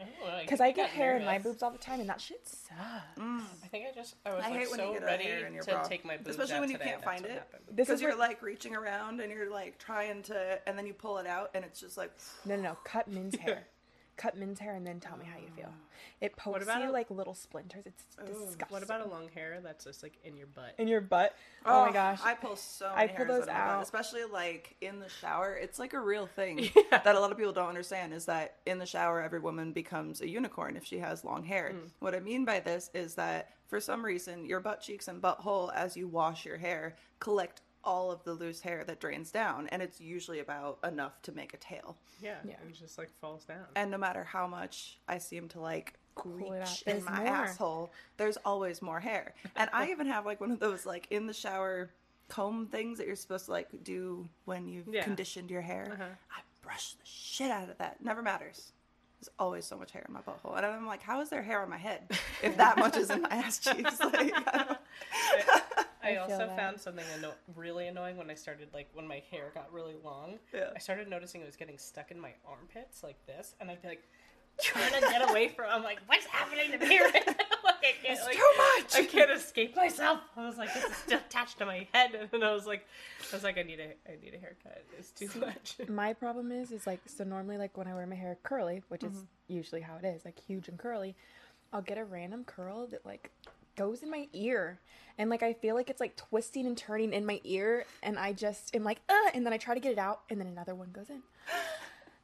Oh, I don't know, Because I get got hair in my boobs all the time, and that shit sucks. Mm. I think I just I was I like hate when so you get ready hair in your to bra. take my boobs Especially out when you today, can't find it. This Because is you're what, like reaching around and you're like trying to, and then you pull it out and it's just like, no, no, no. Cut Min's hair. Cut Min's hair, and then tell me how you feel. It pokes about you a- like little splinters. It's disgusting. What about a long hair that's just like in your butt? in your butt? Oh, my gosh. I pull so I many pull hairs those out, of my butt, out. especially like in the shower. It's like a real thing that a lot of people don't understand is that in the shower, every woman becomes a unicorn if she has long hair. Mm. What I mean by this is that for some reason, your butt cheeks and butthole, as you wash your hair, collect all of the loose hair that drains down, and it's usually about enough to make a tail. Yeah, Yeah. it just like falls down. And no matter how much I seem to like Pull it reach in my more. asshole, there's always more hair. And I even have like one of those like in the shower comb things that you're supposed to like do when you've Yeah. conditioned your hair. Uh-huh. I brush the shit out of that. Never matters. There's always so much hair in my butthole. And I'm like, how is there hair on my head if that much is in my ass cheeks? Like, I I, I also that. found something anno- really annoying when I started like when my hair got really long. Yeah. I started noticing it was getting stuck in my armpits like this, and I'd be like trying to get away from. I'm like, what's happening to me right now? Like I can't, like, too much. I can't escape myself. I was like, this is still attached to my head, and I was like, I was like, I need a, I need a haircut. It's too much. My problem is, is like, so normally, like when I wear my hair curly, which is mm-hmm. usually how it is, like huge and curly, I'll get a random curl that like goes in my ear, and like I feel like it's like twisting and turning in my ear, and I just am like, uh, and then I try to get it out, and then another one goes in.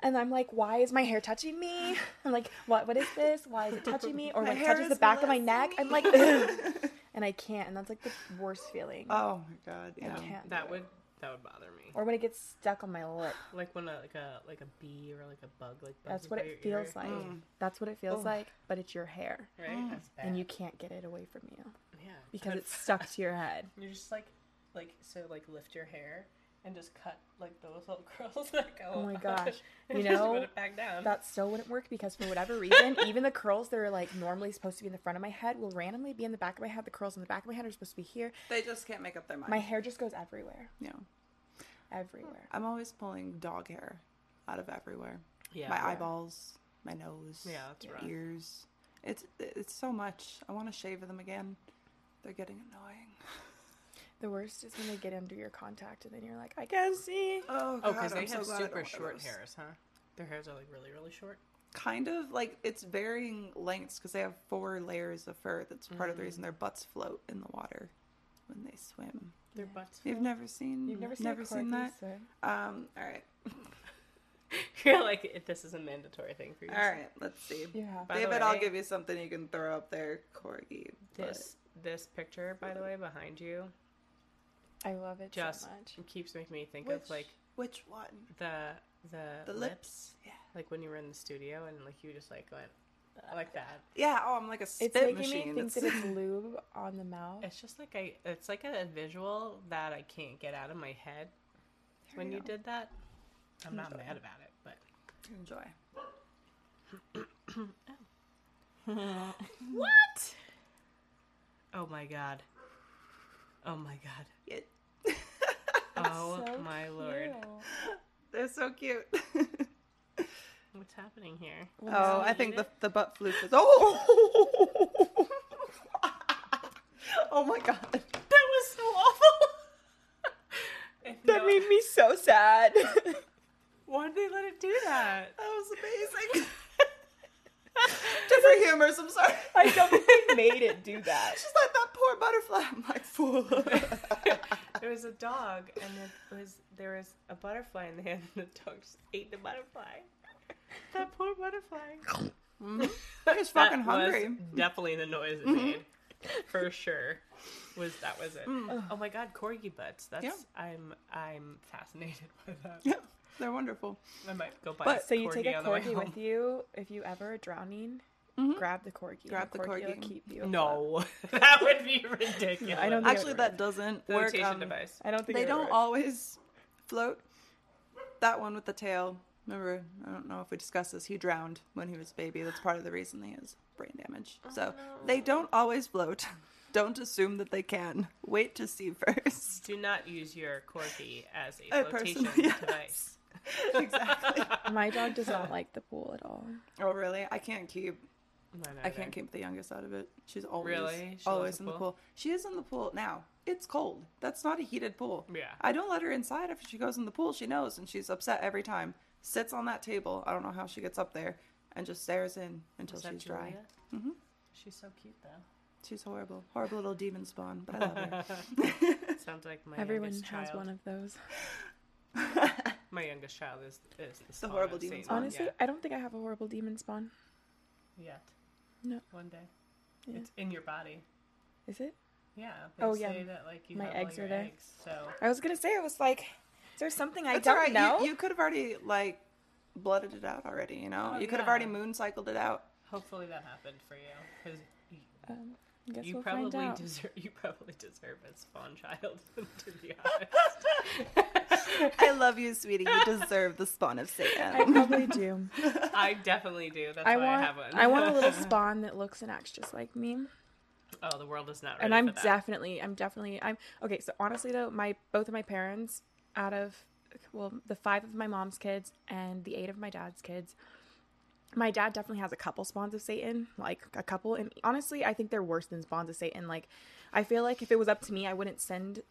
And I'm like, why is my hair touching me? I'm like, what? What is this? Why is it touching me? Or My like hair touches the back of my neck. I'm like, Ugh. and I can't, and that's like the worst feeling. Oh my god. Yeah. I can't. That would it. That would bother me. Or when it gets stuck on my lip. Like when a like a like a bee or like a bug like That's what it feels ear. like. Mm. That's what it feels Oh. like, but it's your hair, right? That's bad. and you can't get it away from you yeah because it's stuck to your head. You're just like like so like lift your hair and just cut like those little curls that go. Oh my up, gosh. and You just know, put it back down. That still wouldn't work because for whatever reason, even the curls that are like normally supposed to be in the front of my head will randomly be in the back of my head. The curls in the back of my head are supposed to be here. They just can't make up their mind. My hair just goes everywhere, Yeah. everywhere. I'm always pulling dog hair out of everywhere. yeah. my Yeah. eyeballs, my nose, Yeah, that's rough. ears. It's it's so much. I want to shave them again. They're getting annoying. The worst is when they get under your contact and then you're like, I can't see. Oh, Oh, because they I'm have glad I super short hairs, huh? Their hairs are like really really short. Kind of like it's varying lengths because they have four layers of fur. That's part of the Mm. reason their butts float in the water when they swim. Their Yeah. butts. You've never seen? You've never seen, never seen that? swim? Um. All right. You're like if this is a mandatory thing for you. All right. Let's see. Yeah. have. By the David, I'll give you something you can throw up there, corgi. but- This this picture, by the way, behind you, I love it just so much. It keeps making me think Which of like which one? the the The lips. lips. Yeah. like when you were in the studio and like you just like went like that. Yeah. Oh, I'm like a spit It's making machine. me think It's- that it's lube on the mouth. It's just like I it's like a visual that I can't get out of my head when you go. did that. I'm not mad about it, but Enjoy. what? Oh my god. Oh my god. It, Oh So my lord. they're so cute. What's happening here? oh, I think the the butt flute is. Oh. oh my god. That was so awful. That no- made me so sad. Why did they let it do that? That was amazing. Different humors. I'm sorry. I don't think they made it do that. She's like that poor butterfly. I'm like fool. There was a dog, and it was there was a butterfly in the hand, and the dog just ate the butterfly. That poor butterfly. They're just fucking That was hungry. definitely the noise it made, for sure. Was that was it? Mm. Oh my god, corgi butts. That's Yeah. I'm I'm fascinated by that. Yeah, they're wonderful. I might go buy. But- a So you take a on the corgi home. with you if you ever are drowning. Mhm. Grab the corgi. Grab the will corgi. keep you. No, that would be ridiculous. I don't think Actually, that doesn't work. flotation um, device. I don't think They it don't works. always float. That one with the tail. Remember, I don't know if we discussed this. He drowned when he was a baby. That's part of the reason he has brain damage. So they don't always float. Don't assume that they can. Wait to see first. Do not use your corgi as A a person- flotation yes. device. exactly. My dog does not like the pool at all. Oh, really? I can't keep. Mine I can't keep the youngest out of it. She's always Really? She always loves the in the pool? pool. She is in the pool now. It's cold. That's not a heated pool. Yeah. I don't let her inside after she goes in the pool. She knows, and she's upset every time. Sits on that table. I don't know how she gets up there, and just stares in until Is that she's dry. Julia? Mhm. She's so cute though. She's horrible, horrible little demon spawn, but I love her. Sounds like my Everyone has child. one of those. My youngest child is is the, spawn horrible demon spawn. Honestly, Yet. I don't think I have a horrible demon spawn. Yet. No. One day. Yeah. It's in your body. Is it? Yeah. They Oh, say yeah. that like you My have eggs are there. eggs. So I was gonna say it was like, is there something I That's don't alright. know? You, you could have already like blooded it out already. You know, Oh, you could have already moon cycled it out. hopefully that happened for you because um, I guess you we'll find probably out. deserve you probably deserve a spawn child to be honest. I love you, sweetie. You deserve the spawn of Satan. I probably do. I definitely do. That's I why want. I have one. I want a little spawn that looks and acts just like me. oh, the world is not ready and I'm for that. definitely, I'm definitely, I'm okay. So honestly, though, my both of my parents, out of well, the five of my mom's kids and the eight of my dad's kids, my dad definitely has a couple spawns of Satan, like a couple. And honestly, I think they're worse than spawns of Satan. Like, I feel like if it was up to me, I wouldn't send.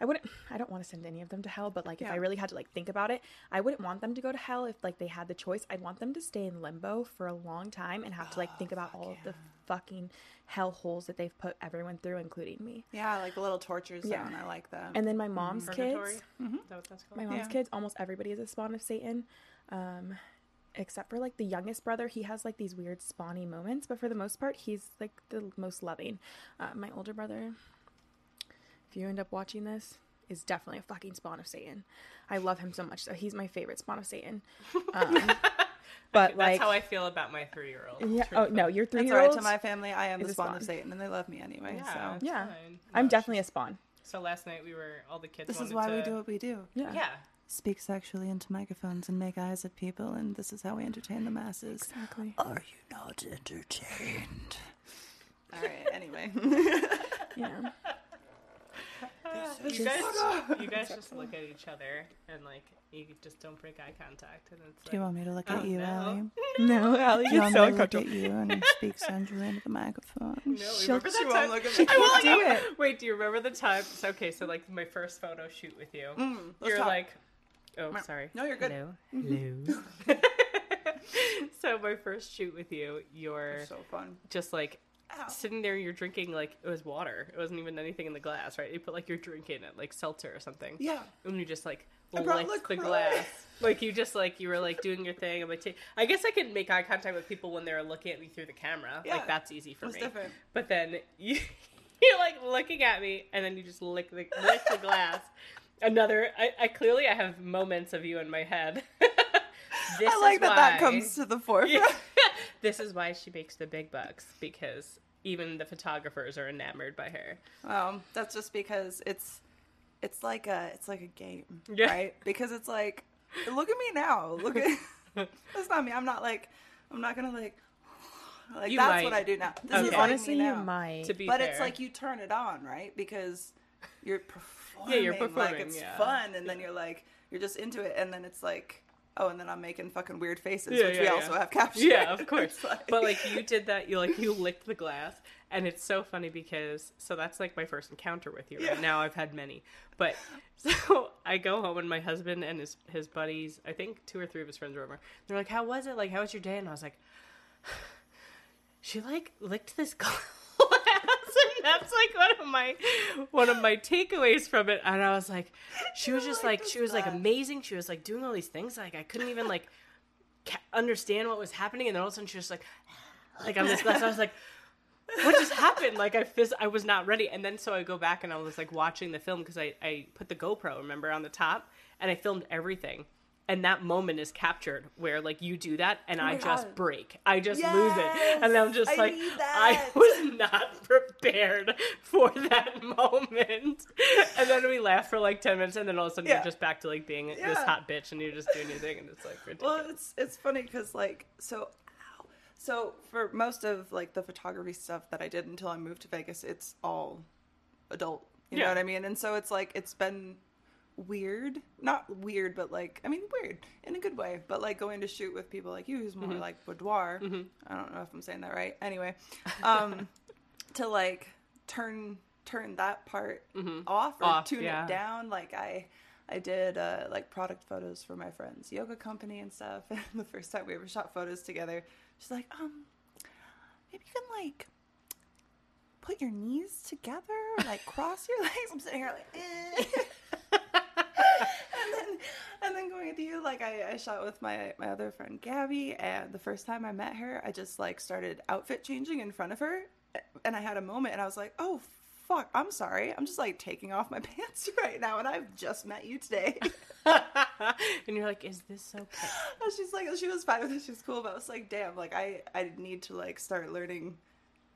I wouldn't. I don't want to send any of them to hell, but like if I really had to like think about it, I wouldn't want them to go to hell if like they had the choice. I'd want them to stay in limbo for a long time and have to like think about all of the fucking hell holes that they've put everyone through, including me. Yeah, like the little torture zone. Yeah. I like that. And then my mom's Purgatory. kids, Is that what that's my mom's Yeah. kids, almost everybody is a spawn of Satan. Um, except for like the youngest brother, he has like these weird spawny moments, but for the most part, he's like the most loving. Uh, my older brother, if you end up watching this, is definitely a fucking spawn of Satan. I love him so much, so he's my favorite spawn of Satan. Um, but That's like, how I feel about my three-year-old. yeah. Oh no, your three That's year all right old. to my family. I am the spawn, spawn. of Satan, and they love me anyway. Yeah, so Yeah. fine. I'm definitely a spawn. So last night we were all the kids. this is wanted why we do what we do. Yeah. Yeah. Speak sexually into microphones and make eyes at people, and this is how we entertain the masses. Exactly. Are you not entertained? All right. Anyway. Yeah. You guys, you guys just look at each other and like you just don't break eye contact, and it's Do you want me to look Oh, at you, no. Alli? No, Alli, Do you want so me to look at you and speak sensually into the microphone? no, She'll- remember she that won't time? look at me. I won't do it. Wait, do you remember the time? So, okay, so like my first photo shoot with you, Mm, you're talk. like, oh, sorry. No, you're good. Hello, mm-hmm. hello. so my first shoot with you, you're So fun. just like Ow. sitting there you're drinking like it was water it wasn't even anything in the glass right you put like your drink in it like seltzer or something Yeah. and you just like licked the glass like you just like you were like doing your thing I'm like ta- I guess I can make eye contact with people when they're looking at me through the camera Yeah. like that's easy for That's me different. but then you you're like looking at me and then you just lick the lick the glass another I, I clearly I have moments of you in my head this I like is that that comes to the forefront. yeah. this is why she makes the big bucks because even the photographers are enamored by her. Um, that's just because it's it's like a it's like a game, Yeah. right? Because it's like, look at me now. Look at that's not me. I'm not like I'm not gonna like like You that's might. what I do now. This Okay. is like Honestly, me you might. To be but fair. it's like you turn it on, right? Because you're performing. Yeah, you're Like performing, it's yeah. fun, and then you're like you're just into it, and then it's like. Oh, and then I'm making fucking weird faces, Yeah, which yeah, we yeah. also have captured. yeah, of course. Like- But like you did that, you like you licked the glass, and it's so funny because so that's like my first encounter with you. Right Yeah. now, I've had many, but so I go home and my husband and his his buddies, I think two or three of his friends were over. They're like, "How was it? Like, how was your day?" And I was like, "She like licked this glass." That's like one of my one of my takeaways from it. And I was like, she was just like she was like amazing. She was like doing all these things. Like I couldn't even like ca- understand what was happening, and then all of a sudden she was like, like this glass. I was like, what just happened? Like I I was not ready. And then so I go back and I was like watching the film because I I put the GoPro remember on the top and I filmed everything. And that moment is captured where like you do that and oh I Oh my just break. I just lose it. And I'm just I like I was not prepared for that moment. And then we laugh for like 10 minutes and then all of a sudden Yeah. you're just back to like being this hot bitch and you're just doing your thing and it's like Well, it's it's funny because like so, ow. so for most of like the photography stuff that I did until I moved to Vegas, it's all adult. You Yeah. know what I mean? And so it's like it's been weird, not weird, but like I mean weird in a good way. But like going to shoot with people like you, who's more like boudoir. I don't know if I'm saying that right. Anyway, um, to like turn turn that part off or Off, tune yeah. it down. Like I I did uh, like product photos for my friend's yoga company and stuff. And the first time we ever shot photos together, she's like, um, maybe you can like put your knees together, or, like cross your legs. I'm sitting here like, eh. and then going with you, like I, I shot with my my other friend Gabby, and the first time I met her, I just like started outfit changing in front of her, and I had a moment, and I was like, oh. Fuck, I'm sorry. I'm just like taking off my pants right now, and I've just met you today. and you're like, is this okay? And she's like, she was fine with it. She was cool, but I was like, damn, like I, I need to like start learning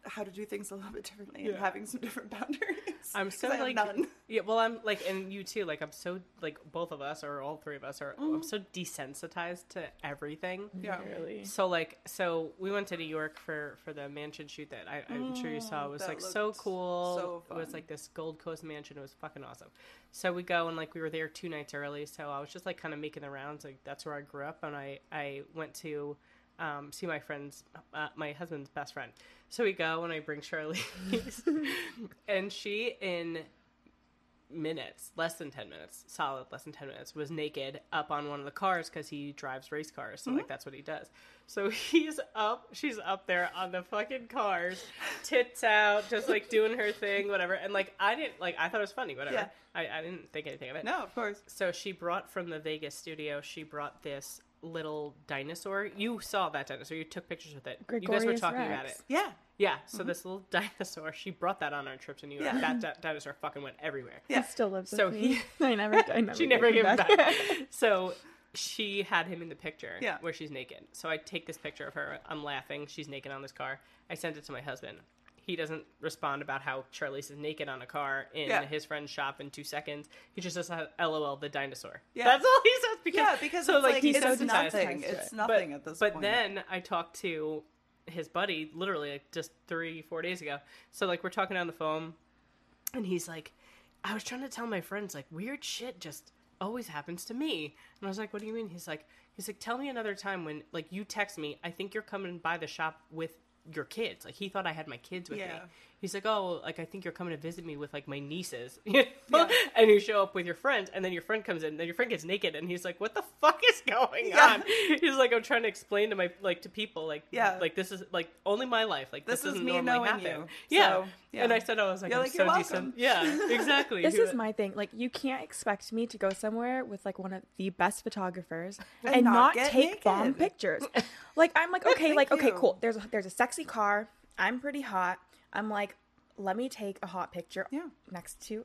how to do things a little bit differently and having some different boundaries. I'm so 'Cause I have like none. yeah. Well, I'm like, and you too. Like, I'm so like both of us or all three of us are. I'm mm-hmm. so desensitized to everything. Yeah. Really. So like, so we went to New York for for the mansion shoot that I, I'm sure you saw. It mm, was that like so cool. so It was like this Gold Coast mansion. It was fucking awesome. So we go and like we were there two nights early. So I was just like kind of making the rounds. Like that's where I grew up, and I I went to um, see my friend's, uh, my husband's best friend. So we go and I bring Charlie, and she in minutes, less than 10 minutes, solid less than 10 minutes, was naked up on one of the cars because he drives race cars. So, like, that's what he does. So he's up, she's up there on the fucking cars, tits out, just like doing her thing, whatever. And, like, I didn't, like, I thought it was funny, whatever. Yeah. I, I didn't think anything of it. No, of course. So she brought from the Vegas studio, she brought this little dinosaur. You saw that dinosaur. You took pictures with it. you guys were talking about it. Yeah. Yeah, so this little dinosaur, she brought that on our trip to New York. Yeah. That di- dinosaur fucking went everywhere. Yeah. He still lives So he- I never, I never. she never gave him it back. so she had him in the picture Yeah. where she's naked. So I take this picture of her. I'm laughing. She's naked on this car. I send it to my husband. He doesn't respond about how Charlese is naked on a car in Yeah. his friend's shop in two seconds. He just says, "LOL, the dinosaur." Yeah. That's all he because Yeah, because so it's like, he's it's so nothing. It's nothing but, at this but point. then I talked to his buddy literally like just three, four days ago. So like we're talking on the phone, and he's like, "I was trying to tell my friends like weird shit just always happens to me," and I was like, "What do you mean?" He's like, "He's like, tell me another time when like you text me. I think you're coming by the shop with." Your kids, like he thought I had my kids with me. He's like, oh, like I think you're coming to visit me with like my nieces, you know? and you show up with your friends, and then your friend comes in, and then your friend gets naked, and he's like, what the fuck is going Yeah. on? He's like, I'm trying to explain to my like to people, like, Yeah. like this is like only my life, like this, This is me knowing happen. you. Yeah. So, yeah. And I said, oh, I was like, You're I'm like, so "You're decent. welcome." Yeah, exactly. This is my thing. Like, you can't expect me to go somewhere with like one of the best photographers and, And not, not get take bomb pictures. like, I'm like, okay, Thank like, okay, you. cool. There's a, there's a sexy car. I'm pretty hot. I'm like, let me take a hot picture. Yeah. Next to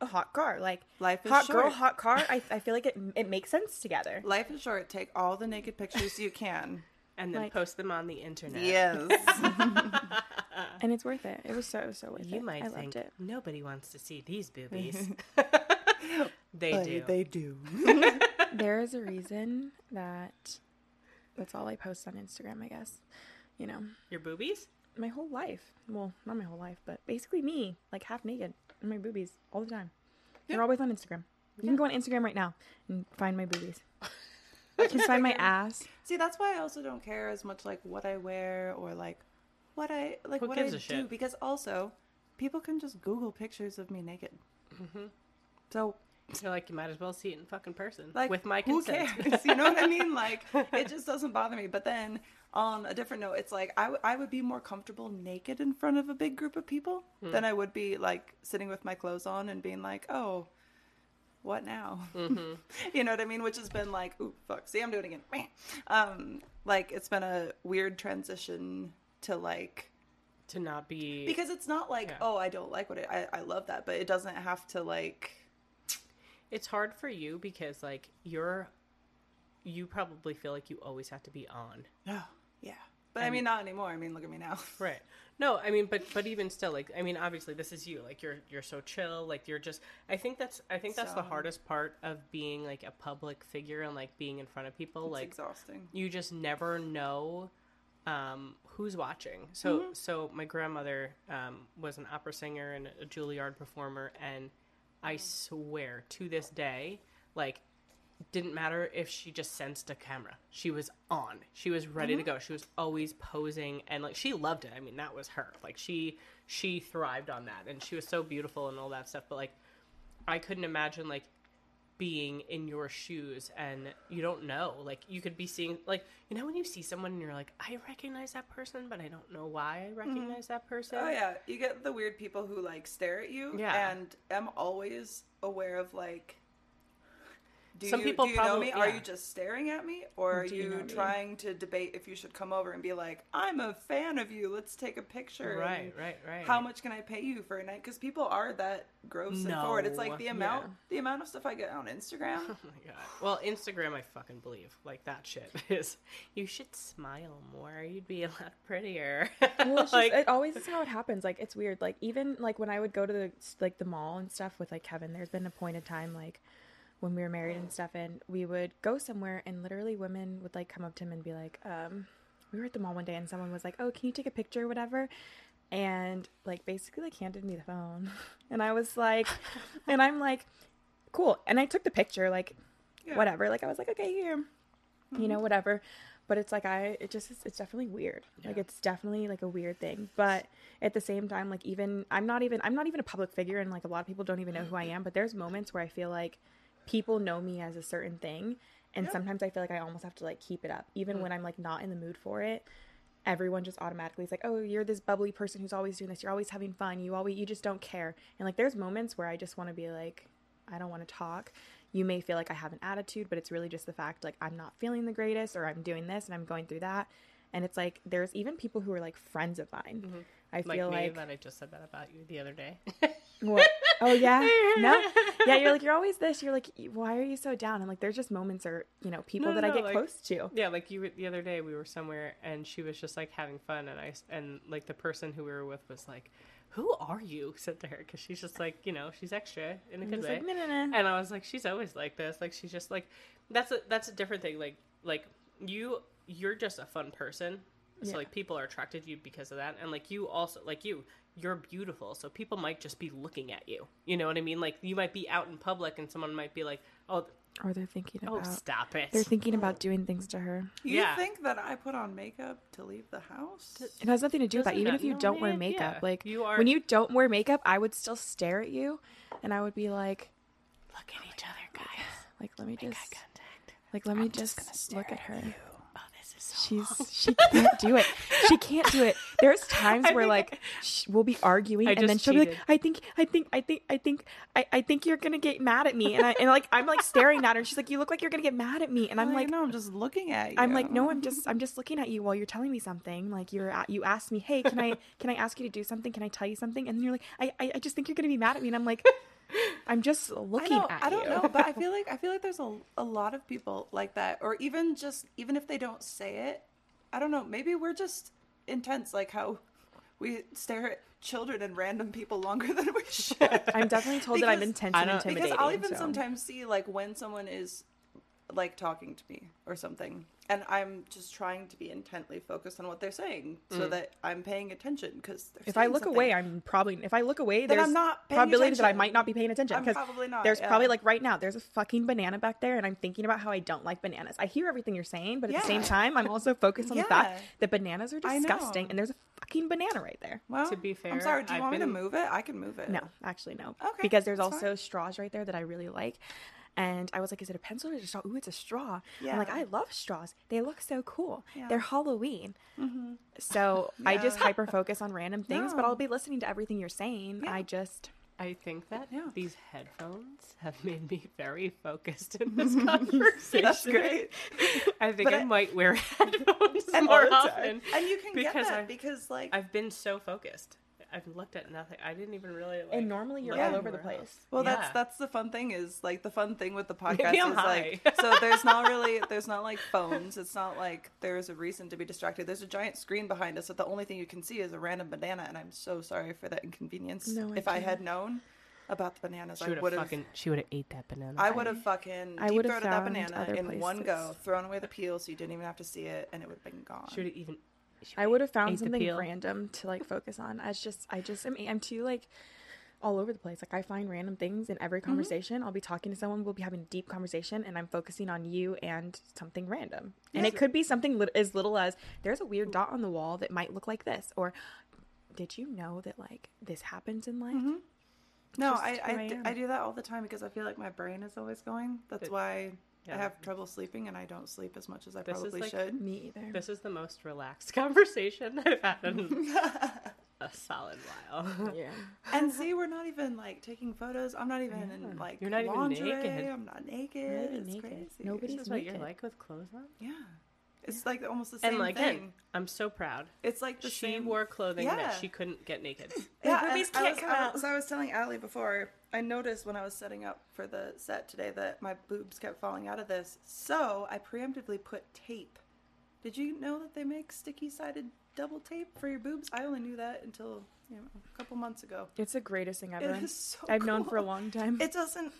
a hot car. Like, Life is hot girl, hot car. I, I feel like it it makes sense together. Life is short. Take all the naked pictures you can. And then like- post them on the internet. Yes. and it's worth it. It was so so worth You it. might I think loved it. nobody wants to see these boobies. they do. They do. there is a reason that that's all I post on Instagram. I guess you know Your boobies? my whole life. Well, not my whole life, but basically me, like half naked and my boobies all the time. They're always on Instagram. You can go on Instagram right now and find my boobies. You can find my ass. See, that's why I also don't care as much like what I wear or like what I like Who what gives I a do shit? because also people can just Google pictures of me naked. Mm-hmm. So You're like, you might as well see it in fucking person. like with my consent. who consent. cares? you know what I mean? Like it just doesn't bother me. But then on a different note, it's like I, w- I would be more comfortable naked in front of a big group of people Hmm. than I would be like sitting with my clothes on and being like, oh. What now? Mm-hmm. you know what I mean? Which has been like, ooh, fuck. See, I'm doing it again. Um, like it's been a weird transition to like to not be because it's not like, Yeah. oh, I don't like what it. I, I love that, but it doesn't have to like. it's hard for you because like you're you probably feel like you always have to be on Oh, yeah. But I mean, not anymore. I mean, look at me now. right no i mean but but even still like i mean obviously this is you like you're you're so chill like you're just i think that's i think that's the hardest part of being like a public figure and like being in front of people It's like exhausting. you just never know um, who's watching. So, Mm-hmm. so my grandmother um, was an opera singer and a Juilliard performer, and I swear to this day, like, didn't matter if she just sensed a camera. She was on. She was ready Mm-hmm. to go. She was always posing, and like she loved it. I mean, that was her. Like she she thrived on that, and she was so beautiful and all that stuff. But like, I couldn't imagine like being in your shoes and you don't know like you could be seeing like you know when you see someone and you're like i recognize that person but i don't know why i recognize that person Oh yeah, you get the weird people who like stare at you. Yeah. And I'm always aware of like. Do Some you, people do you know probably- me? Are you just staring at me, or are Do you you, know me? trying to debate if you should come over and be like, "I'm a fan of you. Let's take a picture." right right right How much can I pay you for a night? Because people are that gross and forward. It's like the amount, Yeah. the amount of stuff I get on Instagram. Oh my god. Well, Instagram, I fucking believe. Like that shit is. You should smile more. You'd be a lot prettier. Well, it's like, just, it always is how it happens. Like it's weird. Like even like when I would go to the like the mall and stuff with like Kevin, there's been a point in time like when we were married and stuff, and we would go somewhere, and literally women would like come up to him and be like, um, we were at the mall one day, and someone was like, oh, can you take a picture, or whatever. And like basically like handed me the phone, and I was like, and I'm like, cool. And I took the picture, like Yeah. whatever. Like I was like, okay, here, you know, whatever. but it's like I it just it's definitely weird. Like it's definitely like a weird thing. But at the same time, like even I'm not even I'm not even a public figure, and like a lot of people don't even know who I am. But there's moments where I feel like people know me as a certain thing, and sometimes I feel like I almost have to like keep it up, even mm. when I'm like not in the mood for it. Everyone just automatically is like, "Oh, you're this bubbly person who's always doing this. You're always having fun. You always you just don't care." And like there's moments where I just want to be like, I don't want to talk. You may feel like I have an attitude, but it's really just the fact like I'm not feeling the greatest or I'm doing this and I'm going through that. And it's like there's even people who are like friends of mine. Mm-hmm. I Like feel me, like that I just said that about you the other day. what? Oh yeah, no, yeah. You're like you're always this. You're like, why are you so down? And like there's just moments or you know people No, that no, I get like- close to. yeah, like you the other day, we were somewhere and she was just like having fun, and I and like the person who we were with was like, "Who are you?" Said to her because she's just like you know she's extra in a good way. like, nah, nah, nah. And I was like, she's always like this. Like she's just like that's a that's a different thing. Like like you you're just a fun person. So Yeah. like people are attracted to you because of that. And like you also like you, you're beautiful. So people might just be looking at you. You know what I mean? Like you might be out in public and someone might be like, "Oh, Or they're thinking oh, about stop it." they're thinking about doing things to her. You Yeah. think that I put on makeup to leave the house? It has nothing to do with that. Doesn't Even that- if you no, don't wear man, makeup, like You are- when you don't wear makeup, I would still stare at you, and I would be like, Look at each other, guys. like let me just Contact. like let me just look at her. Oh, this is so She's she can't do it. She can't do it. There's times I where like sh- we'll be arguing I and then she'll be like, "I think, I think, I think, I think, I, I think you're gonna get mad at me," and I and like I'm like staring at her, and she's like, "You look like you're gonna get mad at me," and I'm Well, like, no, I'm just looking at you. I'm like, no, I'm just I'm just looking at you while you're telling me something. Like you're at, you asked me, hey, can I can I ask you to do something? Can I tell you something? And then you're like, I I, I just think you're gonna be mad at me, and I'm like, I'm just looking don't, at I don't you. know, but I feel like I feel like there's a, a lot of people like that, or even just even if they don't say it, I don't know. Maybe we're just intense, like how we stare at children and random people longer than we should. I'm definitely told that I'm intense I and don't- intimidating. because I'll even so. sometimes see like when someone is like talking to me or something, and I'm just trying to be intently focused on what they're saying, so mm. that I'm paying attention. Because If I look away, I'm probably if I look away, Then there's I'm not paying probability that I might not be paying attention. I'm 'cause probably not, There's yeah. probably like right now, there's a fucking banana back there, and I'm thinking about how I don't like bananas. I hear everything you're saying, but at the same time, I'm also focused on the fact that bananas are disgusting, and there's a fucking banana right there. well, To be fair, I'm sorry. Do you I've want me to move it? I can move it. No, actually no. Okay, Because there's also fine. straws right there that I really like. And I was like, is it a pencil or is it a straw? Ooh, it's a straw. I'm like, I love straws. They look so cool. Yeah. They're Halloween. Mm-hmm. So I just hyper focus on random things, but I'll be listening to everything you're saying. Yeah. I just, I think that Yeah. these headphones have made me very focused in this conversation. That's great. I think I, I- might wear headphones And more all the time. often. And you can because get that I- because like I've been so focused. I've looked at nothing. I didn't even really. Like, and normally you're all over the place. else. Well, Yeah. that's that's the fun thing is like the fun thing with the podcast Maybe I'm is like so there's not really there's not like phones. It's not like there's a reason to be distracted. There's a giant screen behind us that the only thing you can see is a random banana, and I'm so sorry for that inconvenience. No, I if I can't. had known about the bananas, She I would would have have. fucking. She would have ate that banana. I would have fucking I deep would've throated that banana other in one go, thrown away the peel so you didn't even have to see it, and it would have been gone. She would have even. I would have found something random to like focus on. I just, I just am, I'm too like all over the place. Like I find random things in every mm-hmm. conversation. I'll be talking to someone, we'll be having a deep conversation, and I'm focusing on you and something random. And it could be something lit- as little as there's a weird dot on the wall that might look like this, or did you know that like this happens in life? Mm-hmm. No, just I I, I d- am. I do that all the time because I feel like my brain is always going. That's why yeah. I have trouble sleeping and I don't sleep as much as I This is probably like- should. Me either. This is the most relaxed conversation I've had in a solid while. yeah. And see, we're not even like taking photos. I'm not even in like You're not even naked. I'm not naked. Not it's naked. crazy. Nobody's This is what you're like with clothes on. Yeah, it's like almost the same And like, thing. again, I'm so proud. It's like the she same. wore clothing Yeah. that she couldn't get naked. Yeah, Her and I can't was, come I out. so I was telling Alli before. I noticed when I was setting up for the set today that my boobs kept falling out of this. So I preemptively put tape. Did you know that they make sticky-sided double tape for your boobs? I only knew that until you know, a couple months ago. It's the greatest thing ever. It is so I've known for a long time. It doesn't.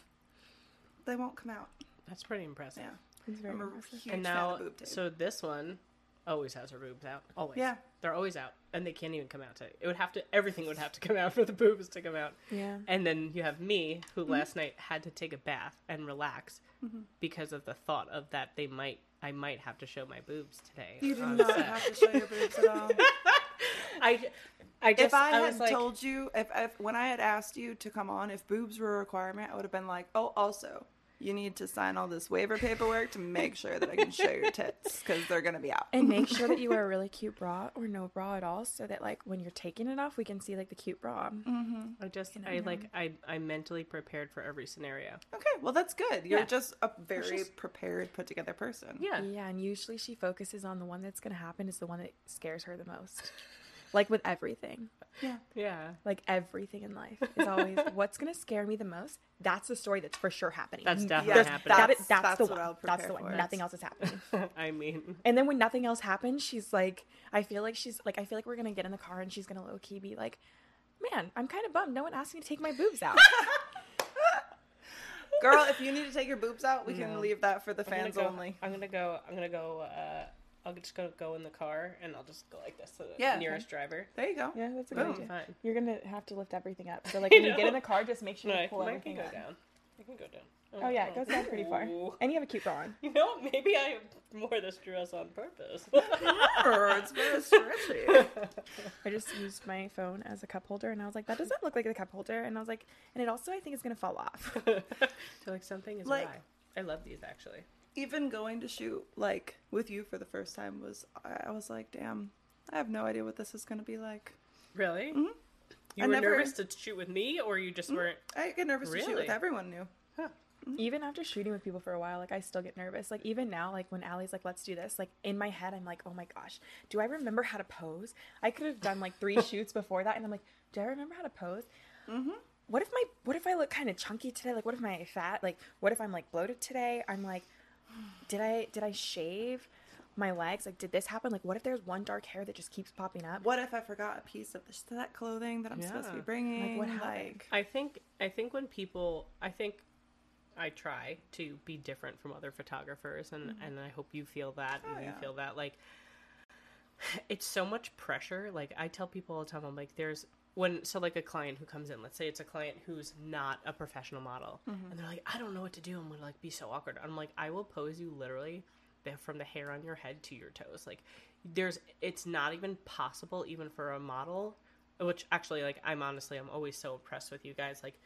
They won't come out. That's pretty impressive. Yeah. It's very I'm a impressive. huge and fan now, of boob tape. so this one always has her boobs out. Always. Yeah. They're always out, and they can't even come out. To it would have to. Everything would have to come out for the boobs to come out. Yeah. And then you have me, who Mm-hmm. last night had to take a bath and relax because of the thought of that they might. I might have to show my boobs today. You do not set. have to show your boobs at all. I, I just if I, I, had like, told you, if, if when I had asked you to come on, if boobs were a requirement, I would have been like, oh, also, you need to sign all this waiver paperwork to make sure that I can show your tits because they're gonna be out. And make sure that you wear a really cute bra or no bra at all, so that like when you're taking it off, we can see like the cute bra. Mm-hmm. I just I like I I mentally prepared for every scenario. Okay, well that's good. You're Yeah. just a very just- prepared, put together person. Yeah. Yeah, and usually she focuses on the one that's gonna happen is the one that scares her the most. Like with everything, Yeah. Yeah. Like everything in life is always what's gonna scare me the most. That's the story that's for sure happening. That's definitely there's- happening. That, That's- that's, that's the what one. I'll That's the one. for. Nothing else is happening. I mean, And then when nothing else happens, she's like, I feel like she's like, I feel like we're gonna get in the car and she's gonna low key be like, man, I'm kind of bummed. No one asked me to take my boobs out. Girl, if you need to take your boobs out, we No. can leave that for the I'm gonna fans go- only. I'm gonna go. I'm gonna go. Uh, I'll just go go in the car and I'll just go like this to the Yeah. nearest driver. There you go. yeah, that's a good It'll idea. fine. You're gonna have to lift everything up. So like when you get in the car, just make sure No, you I, pull I everything can go out. down. I can go down. Oh yeah, it goes down pretty far. And you have a cute bra on. You know, maybe I wore this dress on purpose. It's very stretchy. I just used my phone as a cup holder, and I was like, that doesn't look like a cup holder. And I was like, and it also I think is gonna fall off. so like something is Like- awry. I love these actually. Even going to shoot like with you for the first time was I I was like, damn, I have no idea what this is gonna be like. Really? Mhm. You I were never- nervous to shoot with me, or you just weren't? I get nervous to shoot with everyone new. even after shooting with people for a while, like I still get nervous. Like even now, like when Alli's like, "Let's do this," like in my head, I'm like, "Oh my gosh, do I remember how to pose?" I could have done like three shoots before that, and I'm like, "Do I remember how to pose?" Mm-hmm. What if my What if I look kind of chunky today? Like, what if my fat? Like, what if I'm like bloated today? I'm like, did I did I shave my legs? Like, did this happen? Like, what if there's one dark hair that just keeps popping up? What if I forgot a piece of the that clothing that I'm supposed to be Yeah. bringing? what happened? I think I think when people I think I try to be different from other photographers and mm-hmm. and I hope you feel that and Oh, you yeah. feel that like it's so much pressure like I tell people all the time I'm like there's when so like a client who comes in let's say it's a client who's not a professional model mm-hmm. and they're like I don't know what to do. I'm gonna like be so awkward. I'm like I will pose you literally from the hair on your head to your toes. Like there's it's not even possible even for a model which actually like i'm honestly i'm always so impressed with you guys. Like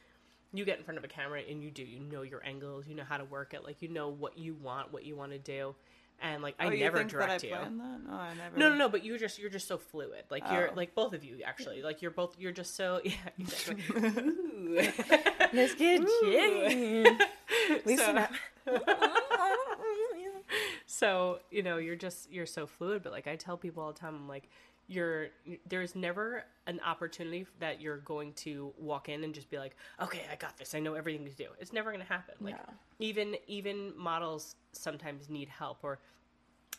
you get in front of a camera and you do you know your angles you know how to work it like you know what you want what you want to do and like i oh, you never think direct that I you planned that? No, I never. no no no but you're just you're just so fluid like you're Oh. like both of you actually like you're both you're just so yeah exactly Ooh. Let's get jiggy. Listen So- so you know you're just you're so fluid but like i tell people all the time i'm like you're there's never an opportunity that you're going to walk in and just be like okay i got this i know everything to do it's never going to happen like No. even even models sometimes need help or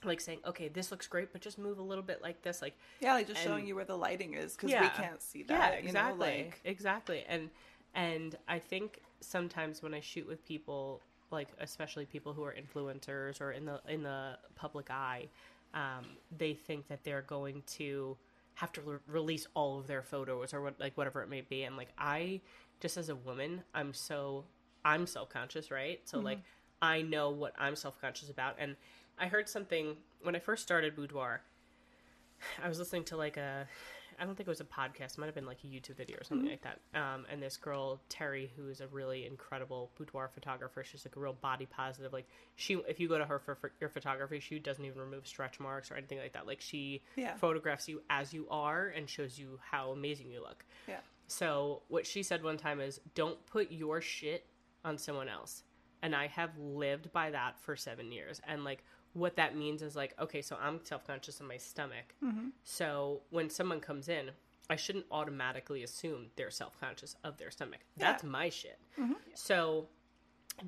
like saying okay this looks great but just move a little bit like this like Yeah, like just showing you where the lighting is because Yeah. we can't see that. yeah you know, exactly like- exactly and and i think sometimes when i shoot with people like especially people who are influencers or in the in the public eye um, they think that they're going to have to re- release all of their photos or what like whatever it may be. And like i just as a woman i'm so i'm self-conscious right? So like i know what i'm self-conscious about. And i heard something when i first started boudoir I was listening to like a, I don't think it was a podcast. It might have been like a YouTube video or something like that. Um, and this girl Terry, who is a really incredible boudoir photographer, she's like a real body positive. Like she, if you go to her for, for your photography, she doesn't even remove stretch marks or anything like that. Like she Yeah. photographs you as you are and shows you how amazing you look. Yeah. So what she said one time is, "Don't put your shit on someone else." And I have lived by that for seven years. And like, what that means is like, okay, so I'm self conscious of my stomach. So when someone comes in, I shouldn't automatically assume they're self conscious of their stomach. That's my shit. So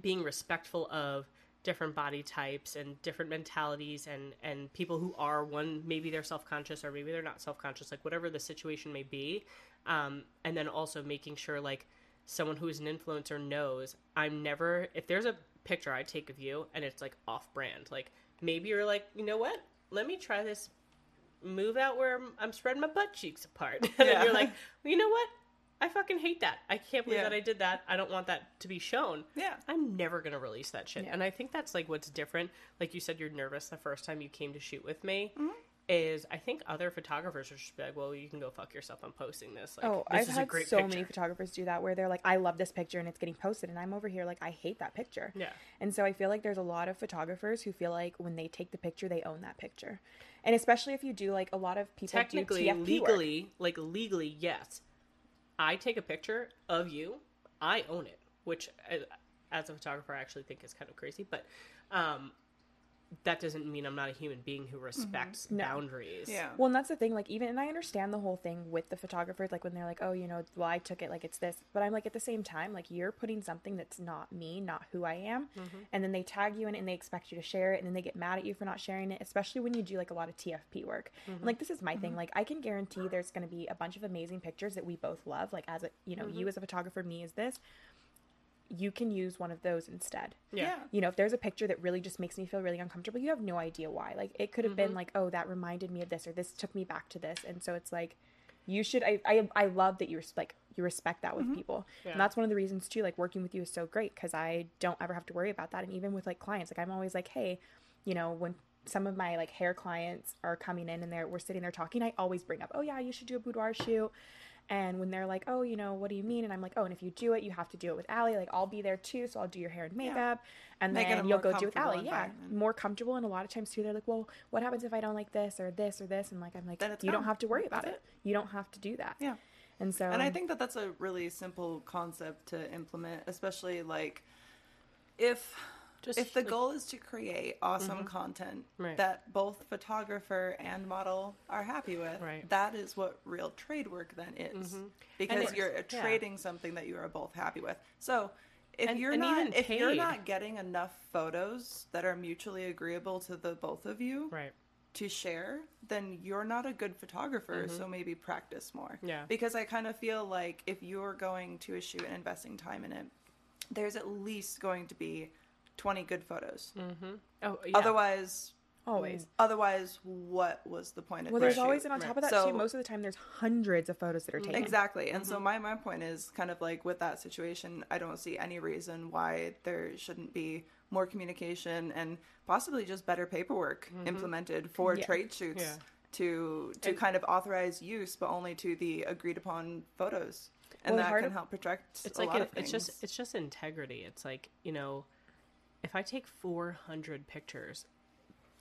being respectful of different body types and different mentalities and and people who are one maybe they're self-conscious or maybe they're not self-conscious like whatever the situation may be um and then also making sure like someone who is an influencer knows i'm never if there's a picture i take of you and it's like off brand like maybe you're like you know what let me try this move out where i'm, spreading my butt cheeks apart and Yeah. you're like well, you know what I fucking hate that. I can't believe Yeah. that I did that. I don't want that to be shown. Yeah. I'm never gonna release that shit. Yeah. And I think that's like what's different. Like you said, you're nervous the first time you came to shoot with me. Mm-hmm. Is I think other photographers are just like, well, you can go fuck yourself. I'm posting this. Like, Oh, this I've is had a great so picture. many photographers do that where they're like, I love this picture and it's getting posted, and I'm over here like, I hate that picture. Yeah. And so I feel like there's a lot of photographers who feel like when they take the picture, they own that picture. And especially if you do like a lot of people Technically, do TFP work. legally, like legally, yes. I take a picture of you. I own it, which uh, as a photographer, I actually think is kind of crazy. But um, that doesn't mean I'm not a human being who mm-hmm. respects No. boundaries. Yeah. Well, and that's the thing. Like, even and I understand the whole thing with the photographers. Like when they're like, "Oh, you know, well, I took it like it's this," but I'm like, at the same time, like you're putting something that's not me, not who I am, mm-hmm. and then they tag you in it and they expect you to share it, and then they get mad at you for not sharing it. Especially when you do like a lot of TFP work. And, mm-hmm. like this is my thing. Like I can guarantee there's going to be a bunch of amazing pictures that we both love. Like as a you know, you as a photographer, me as this. You can use one of those instead Yeah. you know, if there's a picture that really just makes me feel really uncomfortable, you have no idea why. Like it could have Mm-hmm. been like, oh, that reminded me of this, or this took me back to this, and so it's like, you should. I I, I love that you res- like you respect that with people, Mm-hmm. Yeah. and that's one of the reasons too. Like working with you is so great because I don't ever have to worry about that, and even with like clients, like I'm always like, hey, you know, when some of my like hair clients are coming in and they're we're sitting there talking, I always bring up, oh yeah, you should do a boudoir shoot. And when they're like, oh, you know, what do you mean? And I'm like, oh, and if you do it, you have to do it with Alli. Like, I'll be there too, so I'll do your hair and makeup. And Make then you'll go do it with Alli. Yeah, more comfortable. And a lot of times too, they're like, well, what happens if I don't like this or this or this? And like, I'm like, you don't oh, have to worry about That's it. You don't have to do that. Yeah. And so, And I think that that's a really simple concept to implement, especially like if Just if the like- goal is to create awesome content Right. that both photographer and model are happy with, Right. that is what real trade work then is. Because you're yeah. trading something that you are both happy with. So if And- you're and not if you're not getting enough photos that are mutually agreeable to the both of you, Right. to share, then you're not a good photographer. So maybe practice more. Mm-hmm. Yeah. Because I kind of feel like if you're going to a shoot and investing time in it, there's at least going to be 20 good photos. Oh, yeah. Otherwise, always. otherwise, what was the point of Well, the there's shoot? always, and on top of that So- too, most of the time there's hundreds of photos that are taken. Exactly. And Mm-hmm. so my, my point is kind of like with that situation, I don't see any reason why there shouldn't be more communication and possibly just better paperwork implemented for Mm-hmm. Yeah. trade shoots Yeah. to to And- kind of authorize use but only to the agreed upon photos. And Well, that can of- help protect it's a like lot an, of things. it's just it's just integrity it's like you know if i take 400 pictures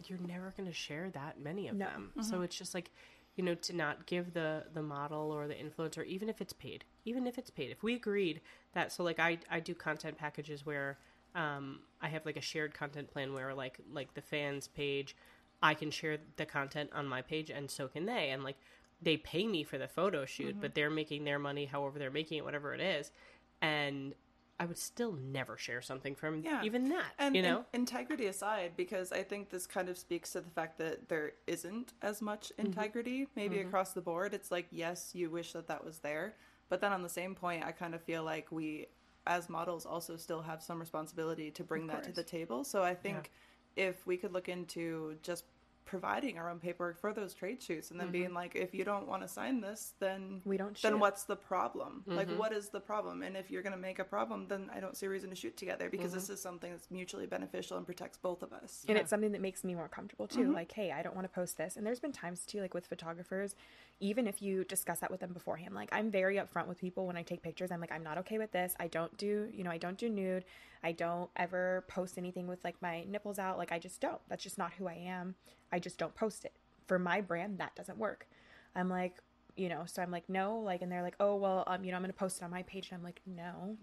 you're never going to share that many of No. them. So it's just like you know to not give the the model or the influencer even if it's paid even if it's paid. If we agreed that so like i i do content packages where um i have like a shared content plan where like like the fans page i can share the content on my page and so can they. And like they pay me for the photo shoot but they're making their money however they're making it whatever it is. And i would still never share something from Yeah. even that And you know integrity aside, because I think this kind of speaks to the fact that there isn't as much Mm-hmm. integrity, maybe across the board. It's like, yes, you wish that that was there. But then on the same point, I kind of feel like we, as models, also still have some responsibility to bring that to the table. So I think if we could look into just providing our own paperwork for those trade shoots and then Mm-hmm. being like if you don't want to sign this then We don't then what's the problem? Like Mm-hmm. what is the problem? And if you're going to make a problem then i don't see a reason to shoot together because Mm-hmm. this is something that's mutually beneficial and protects both of us. And it's something that makes me more comfortable too Mm-hmm. like hey i don't want to post this. And there's been times too like with photographers even if you discuss that with them beforehand like i'm very upfront with people when i take pictures. I'm like i'm not okay with this. I don't do you know i don't do nude. I don't ever post anything with like my nipples out. Like i just don't. That's just not who i am i just don't post it. For my brand that doesn't work. I'm like you know so i'm like no like and they're like oh well um you know i'm gonna post it on my page. And i'm like no.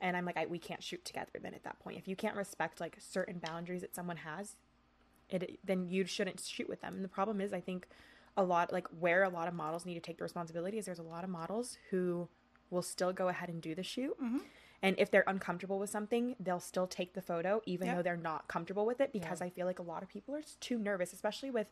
And i'm like I, we can't shoot together then at that point. If you can't respect like certain boundaries that someone has it then you shouldn't shoot with them. And the problem is i think a lot like where a lot of models need to take the responsibility is there's a lot of models who will still go ahead and do the shoot and if they're uncomfortable with something they'll still take the photo even Yeah. though they're not comfortable with it because i feel like a lot of people are too nervous especially with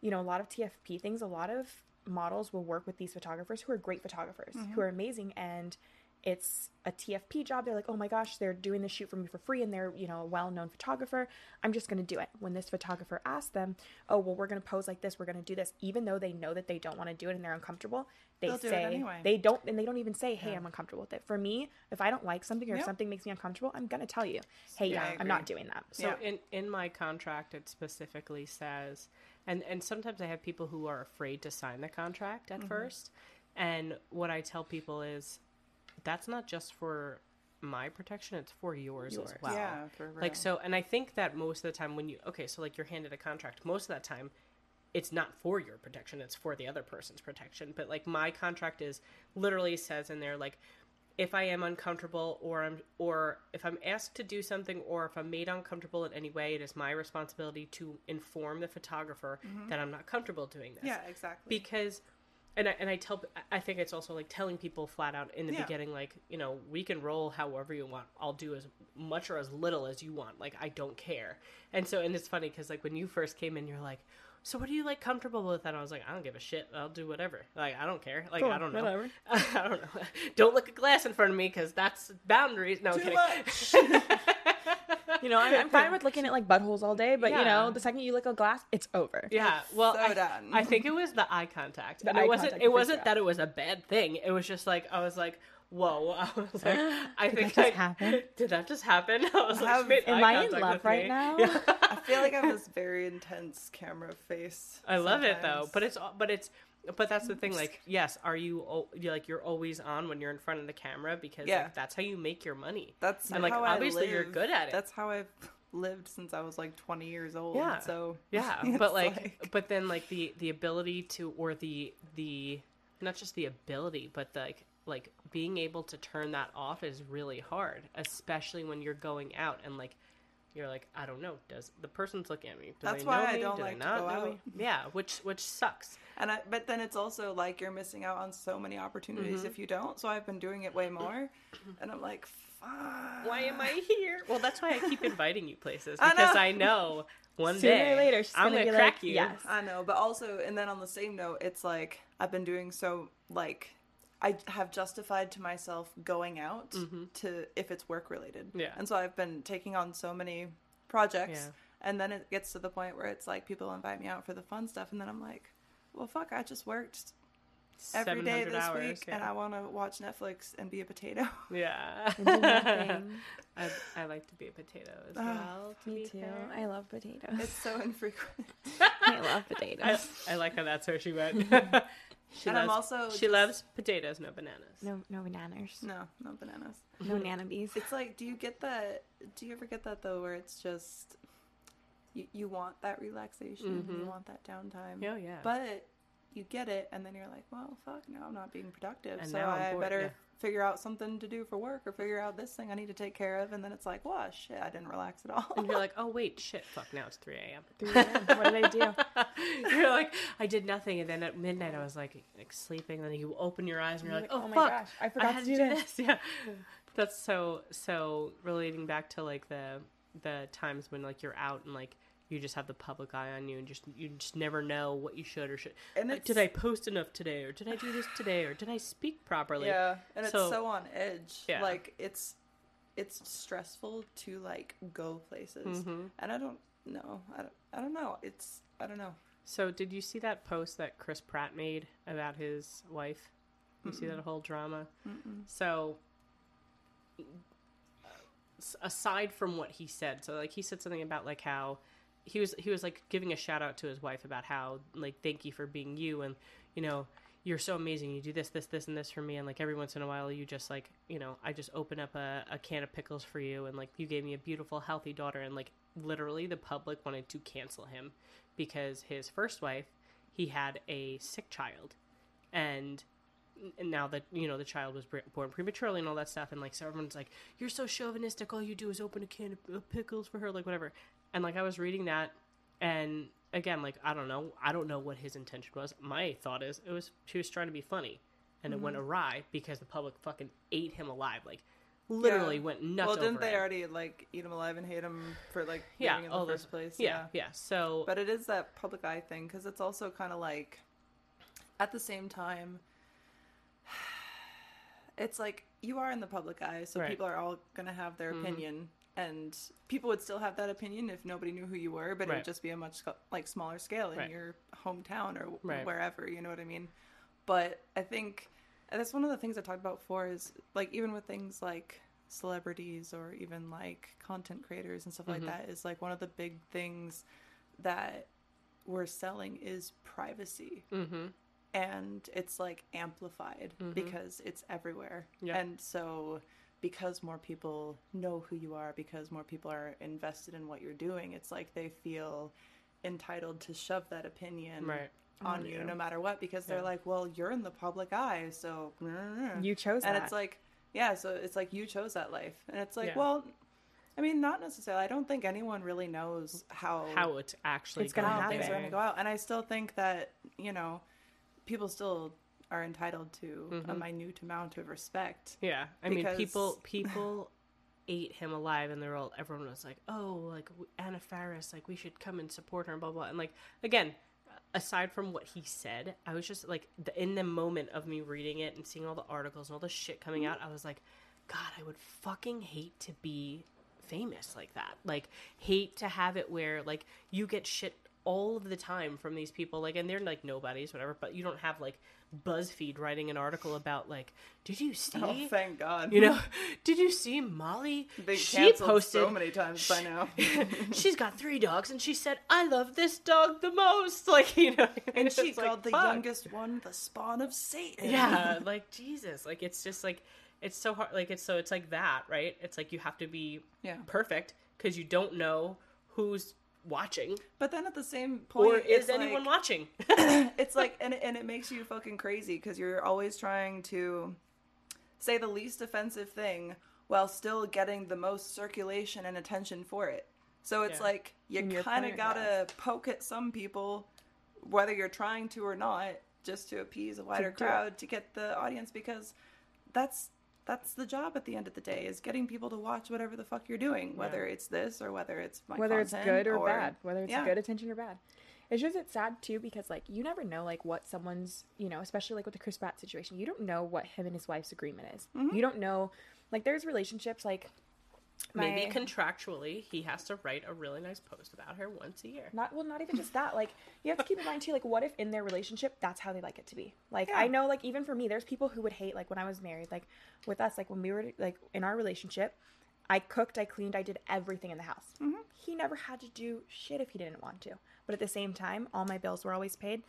you know a lot of tfp things a lot of models will work with these photographers who are great photographers who mm-hmm. are amazing and it's a TFP job. They're like, oh my gosh, they're doing this shoot for me for free and they're, you know, a well known photographer. I'm just going to do it. When this photographer asks them, oh, well, we're going to pose like this, we're going to do this, even though they know that they don't want to do it and they're uncomfortable, they They'll do it say, anyway. they don't, and they don't even say, hey, I'm uncomfortable with it. For me, if I don't like something or if something makes me uncomfortable, I'm going to tell you, hey, Yeah, yeah, I I'm not doing that. So Yeah. in in my contract, it specifically says, and and sometimes I have people who are afraid to sign the contract Mm-hmm. at first, and what I tell people is, that's not just for my protection; it's for yours, Yours. as well. Yeah, for real. Like so, and I think that most of the time when you okay, so like you're handed a contract, most of that time it's not for your protection, it's for the other person's protection. But like my contract is literally says in there like if I am uncomfortable or I'm or if I'm asked to do something or if I'm made uncomfortable in any way, it is my responsibility to inform the photographer that I'm not comfortable doing this. Mm-hmm. yeah, exactly. Because and I, and I tell I think it's also like telling people flat out in the Yeah. beginning like you know we can roll however you want I'll do as much or as little as you want like I don't care and so and it's funny because like when you first came in you're like so what are you like comfortable with and I was like I don't give a shit I'll do whatever like I don't care like I don't know whatever. I don't know don't look at glass in front of me because that's boundaries no I'm Too kidding much. You know, I'm, I'm fine with looking at like buttholes all day, but you know, the second you look a glass, it's over. Yeah, well, so I, done. I think it was the eye contact. The and eye it wasn't. contact It wasn't that it was a bad thing. It was just like I was like, whoa. I was like, I Did think that just I- happen? Did that just happen? I was like, Have- made Am I in love right me. now? Yeah. I feel like I have this very intense camera face. I love it though, but it's but it's but that's the thing. Like, yes, are you you're like you're always on when you're in front of the camera because Yeah. like, that's how you make your money. that's and, like, obviously you're good at it. That's how I've lived since I was like 20 years old. Yeah. So Yeah, but like, but then like the the ability to or the the not just the ability, but the, like like being able to turn that off is really hard, especially when you're going out and like you're like I don't know, does the person's looking at me? Do That's they why know I me? don't Do they like to go out. Yeah, which which sucks. And I, but then it's also like you're missing out on so many opportunities Mm-hmm. if you don't. So I've been doing it way more, and I'm like, fuck. Why am I here? Well, that's why I keep inviting you places I because know. I know one Sooner day or later, she's I'm gonna gonna crack like, you. yes. I know, but also, and then on the same note, it's like I've been doing so like I have justified to myself going out to if it's work related. Mm-hmm. Yeah. and so I've been taking on so many projects, Yeah. and then it gets to the point where it's like people invite me out for the fun stuff, and then I'm like, well, fuck, I just worked every day this hours, week, yeah. and I want to watch Netflix and be a potato. Yeah. I, I like to be a potato as Ah, well. To Me too. fair. I love potatoes. it's so infrequent. I love potatoes. I, I like how that's where she went. She And I'm also she just- loves potatoes, no bananas. No, no bananas. No, no bananas. No nanabees. It's like, do you get that? Do you ever get that though, where it's just you, you want that relaxation, you mm-hmm. want that downtime, Oh yeah. but you get it, and then you're like, well, fuck, now I'm not being productive, And so I'm I bored, better yeah. Figure out something to do for work or figure out this thing I need to take care of, and then it's like, well, shit, I didn't relax at all. and you're like, oh wait, shit, fuck, now it's 3 a.m. 3 a.m. What did I do? you're like, I did nothing, and then at midnight I was like, like sleeping. And then you open your eyes and you're like, Like, oh, oh my fuck, gosh, I forgot had to do this. Yeah, that's so so relating back to like the the times when like you're out and like you just have the public eye on you and just you just never know what you should or should. And Like, did I post enough today, or did I do this today, or did I speak properly? yeah, and it's So- so, on edge. Yeah. Like it's it's stressful to like go places, Mm-hmm. and I don't know. I don't, I don't know. It's I don't know. So, did you see that post that Chris Pratt made about his wife? You see that whole drama? So, aside from what he said, so like he said something about like how he was he was like giving a shout out to his wife about how like thank you for being you and you know you're so amazing. You do this this this and this for me. And like every once in a while you just like you know i just open up a, a can of pickles for you. And like you gave me a beautiful healthy daughter. And like literally the public wanted to cancel him because his first wife he had a sick child. And now that you know the child was born prematurely and all that stuff. And like so everyone's like you're so chauvinistic. All you do is open a can of pickles for her like whatever and like i was reading that and again like i don't know i don't know what his intention was my thought is it was she was trying to be funny and it went awry because the public fucking ate him alive like literally Yeah. went nuts well, didn't they him. already like eat him alive and hate him for like yeah in the all first this place? yeah yeah so But it is that public eye thing because it's also kind of like, at the same time, it's like you are in the public eye, so Right. people are all gonna have their Mhm. opinion, and people would still have that opinion if nobody knew who you were, but it would just be a much like smaller scale in Right. your hometown or Right. wherever. You know what I mean? But I think that's one of the things I talked about before is like even with things like celebrities or even like content creators and stuff Mhm. like that is like one of the big things that we're selling is privacy Mm-hmm. and it's like amplified Mhm. because it's everywhere. Yeah. And so because more people know who you are, because more people are invested in what you're doing, it's like they feel entitled to shove that opinion Right. on On you you. no matter what because they're Yeah. like, "Well, you're in the public eye, so You chose that and that. it's like yeah so it's like you chose that life and it's like Yeah. well i mean not necessarily i don't think anyone really knows how How it's actually It's gonna happen. things are going to go out and i still think that you know people still are entitled to a Mhm. minute amount of respect Yeah, I mean, people people ate him alive, and they're all everyone was like, "Oh, like Anna Faris, like we should come and support her," and blah blah. And like again, aside from what he said, I was just like, the, in the moment of me reading it and seeing all the articles and all the shit coming out, I was like, God, I would fucking hate to be famous like that. Like, hate to have it where like you get shit all of the time from these people, like, and they're like nobodies, whatever. But you don't have like BuzzFeed writing an article about like, did you see? oh thank god You know, did you see Molly? they she posted. so many times by now she's got three dogs, and she said, "I love this dog the most." Like you know, and she just like, called the fuck. youngest one the spawn of satan Yeah, like Jesus, like it's just like it's so hard. Like it's so it's like that, right? It's like you have to be yeah perfect because you don't know who's watching but then at the same point or is anyone like- watching. it's like and, and it makes you fucking crazy because you're always trying to say the least offensive thing while still getting the most circulation and attention for it so it's Yeah. like you kind of gotta poke at some people whether you're trying to or not just to appease a wider do it. crowd to get the audience because that's that's the job at the end of the day is getting people to watch whatever the fuck you're doing whether it's this or whether it's my whether it's good or, bad, whether it's yeah. good attention or bad. It's just it's sad too because like you never know like what someone's you know especially like with the Chris Pratt situation you don't know what him and his wife's agreement is. Mm-hmm. You don't know like there's relationships like Maybe my- contractually, he has to write a really nice post about her once a year. not well not even just that like you have to keep in mind too like what if in their relationship that's how they like it to be like Yeah. i know like even for me there's people who would hate like when i was married like with us like when we were like in our relationship i cooked i cleaned i did everything in the house Mm-hmm. he never had to do shit if he didn't want to but at the same time all my bills were always paid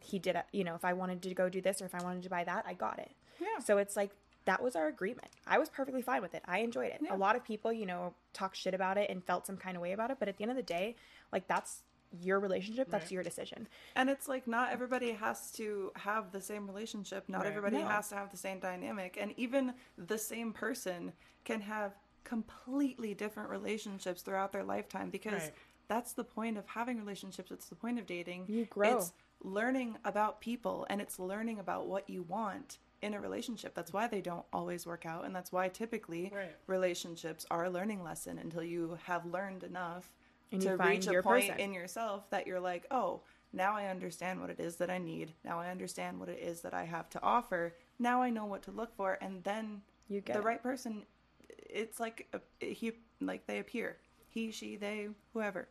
he did it you know if i wanted to go do this or if i wanted to buy that i got it Yeah. so it's like that was our agreement. I was perfectly fine with it. I enjoyed it. Yeah. A lot of people, you know, talk shit about it and felt some kind of way about it, but at the end of the day, like that's your relationship, that's Right. your decision. And it's like not everybody has to have the same relationship. Not Right. everybody No. has to have the same dynamic. And even the same person can have completely different relationships throughout their lifetime because Right. that's the point of having relationships. It's the point of dating. You grow. It's learning about people and it's learning about what you want in a relationship. That's why they don't always work out. And that's why typically Right. relationships are a learning lesson until you have learned enough And to find reach a point person. in yourself that you're like, oh, now I understand what it is that I need. Now I understand what it is that I have to offer. Now I know what to look for, and then You get the it. right person. It's like a, he, like they appear. He, she, they, whoever.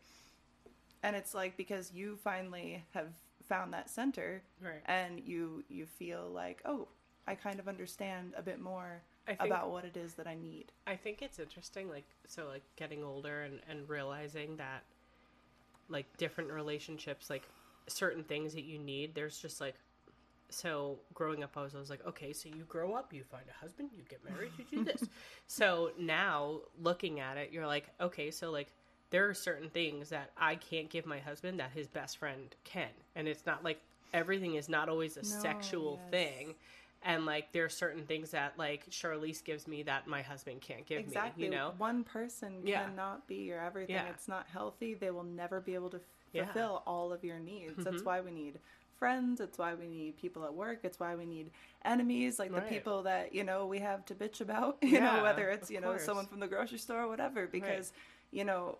And it's like because you finally have found that center, Right. and you you feel like, oh, I kind of understand a bit more think- about what it is that I need. I think it's interesting, like so, like getting older and and realizing that, like different relationships, like certain things that you need. There's just like, so growing up, I was always like, okay, so you grow up, you find a husband, you get married, you do this. so now looking at it, you're like, okay, so like there are certain things that I can't give my husband that his best friend can, and it's not like everything is not always a No, sexual yes. thing and like there are certain things that like Charlese gives me that my husband can't give exactly. me. You know, one person Yeah. cannot be your everything. Yeah. It's not healthy. They will never be able to f- Yeah. fulfill all of your needs. That's Mhm. why we need friends. It's why we need people at work. It's why we need enemies, like the Right. people that you know we have to bitch about. You know, whether it's you know course. someone from the grocery store or whatever, because you know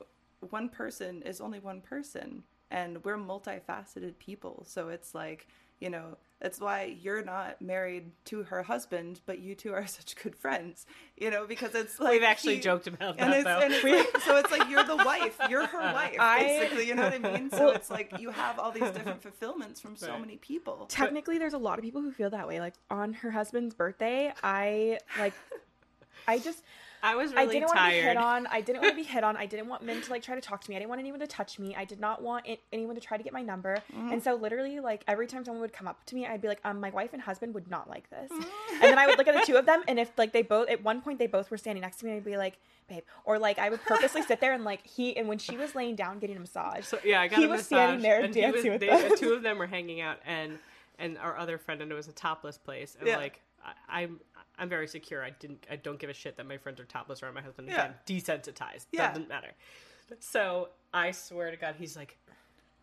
one person is only one person, and we're multifaceted people. So it's like you know That's why you're not married to her husband, but you two are such good friends. You know, because it's like We've actually he- joked about and that it's, though. and it's like, so it's like you're the wife, you're her wife, I- basically. You know what I mean? So it's like you have all these different fulfillments from so Right. many people. Technically, there's a lot of people who feel that way. Like on her husband's birthday, I like, I just. I was really I didn't want to be hit on. I didn't want to be hit on. I didn't want men to like try to talk to me. I didn't want anyone to touch me. I did not want it, anyone to try to get my number. And so literally, like every time someone would come up to me, I'd be like, "Um, my wife and husband would not like this." and then I would look at the two of them, and if like they both at one point they both were standing next to me, I'd be like, "Babe," or like I would purposely sit there and like he and when she was laying down getting a massage, So yeah, I got he a was massage, standing there and he was- dancing with they. The two of them were hanging out, and and our other friend, and it was a topless place, and Yeah. like I, I'm I'm very secure. I didn't I don't give a shit that my friends are topless around my husband. Yeah. Again, desensitized. Yeah. Doesn't matter. So I swear to God, he's like,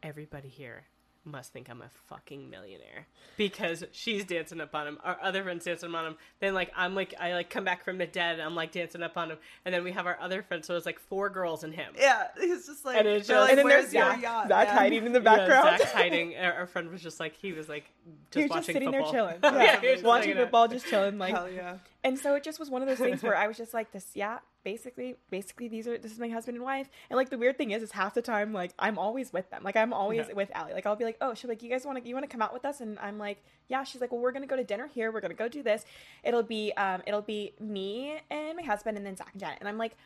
everybody here must think I'm a fucking millionaire because she's dancing up on him. Our other friends dancing on him. Then like I'm like I like come back from the dead. And I'm like dancing up on him, and then we have our other friend. So it's like four girls and him. Yeah, he's just like, And it's they're just- like, and then where's there's your Zach, yacht? Zach man?" hiding in the Yeah, background. Zach's hiding. Our, our friend was just like he was like just he was just sitting football. there chilling, yeah, yeah, he was watching football, just chilling, like Hell yeah. And so it just was one of those things where I was just like, this, yeah, basically, basically, these are, this is my husband and wife. And like, the weird thing is, is half the time, like, I'm always with them. Like, I'm always Yeah. with Alli. Like, I'll be like, oh, she'll like, you guys want to, you want to come out with us? And I'm like, yeah. She's like, well, we're going to go to dinner here. We're going to go do this. It'll be, um, it'll be me and my husband and then Zach and Janet. And I'm like,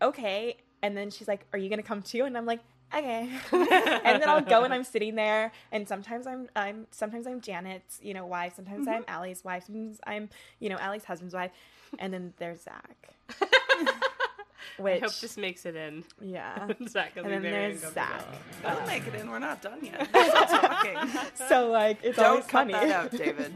okay. And then she's like, are you going to come too? And I'm like, okay. and then I'll go and I'm sitting there and sometimes I'm I'm sometimes I'm Janet's, you know, wife, sometimes mm-hmm. I'm Alli's wife, sometimes I'm, you know, Alli's husband's wife. And then there's Zach. I Which hope this makes it in. yeah. Zach And be then very there's uncomfortable. It'll make it in. We're not done yet. Talking. So like it's Don't always cut funny. that out, David.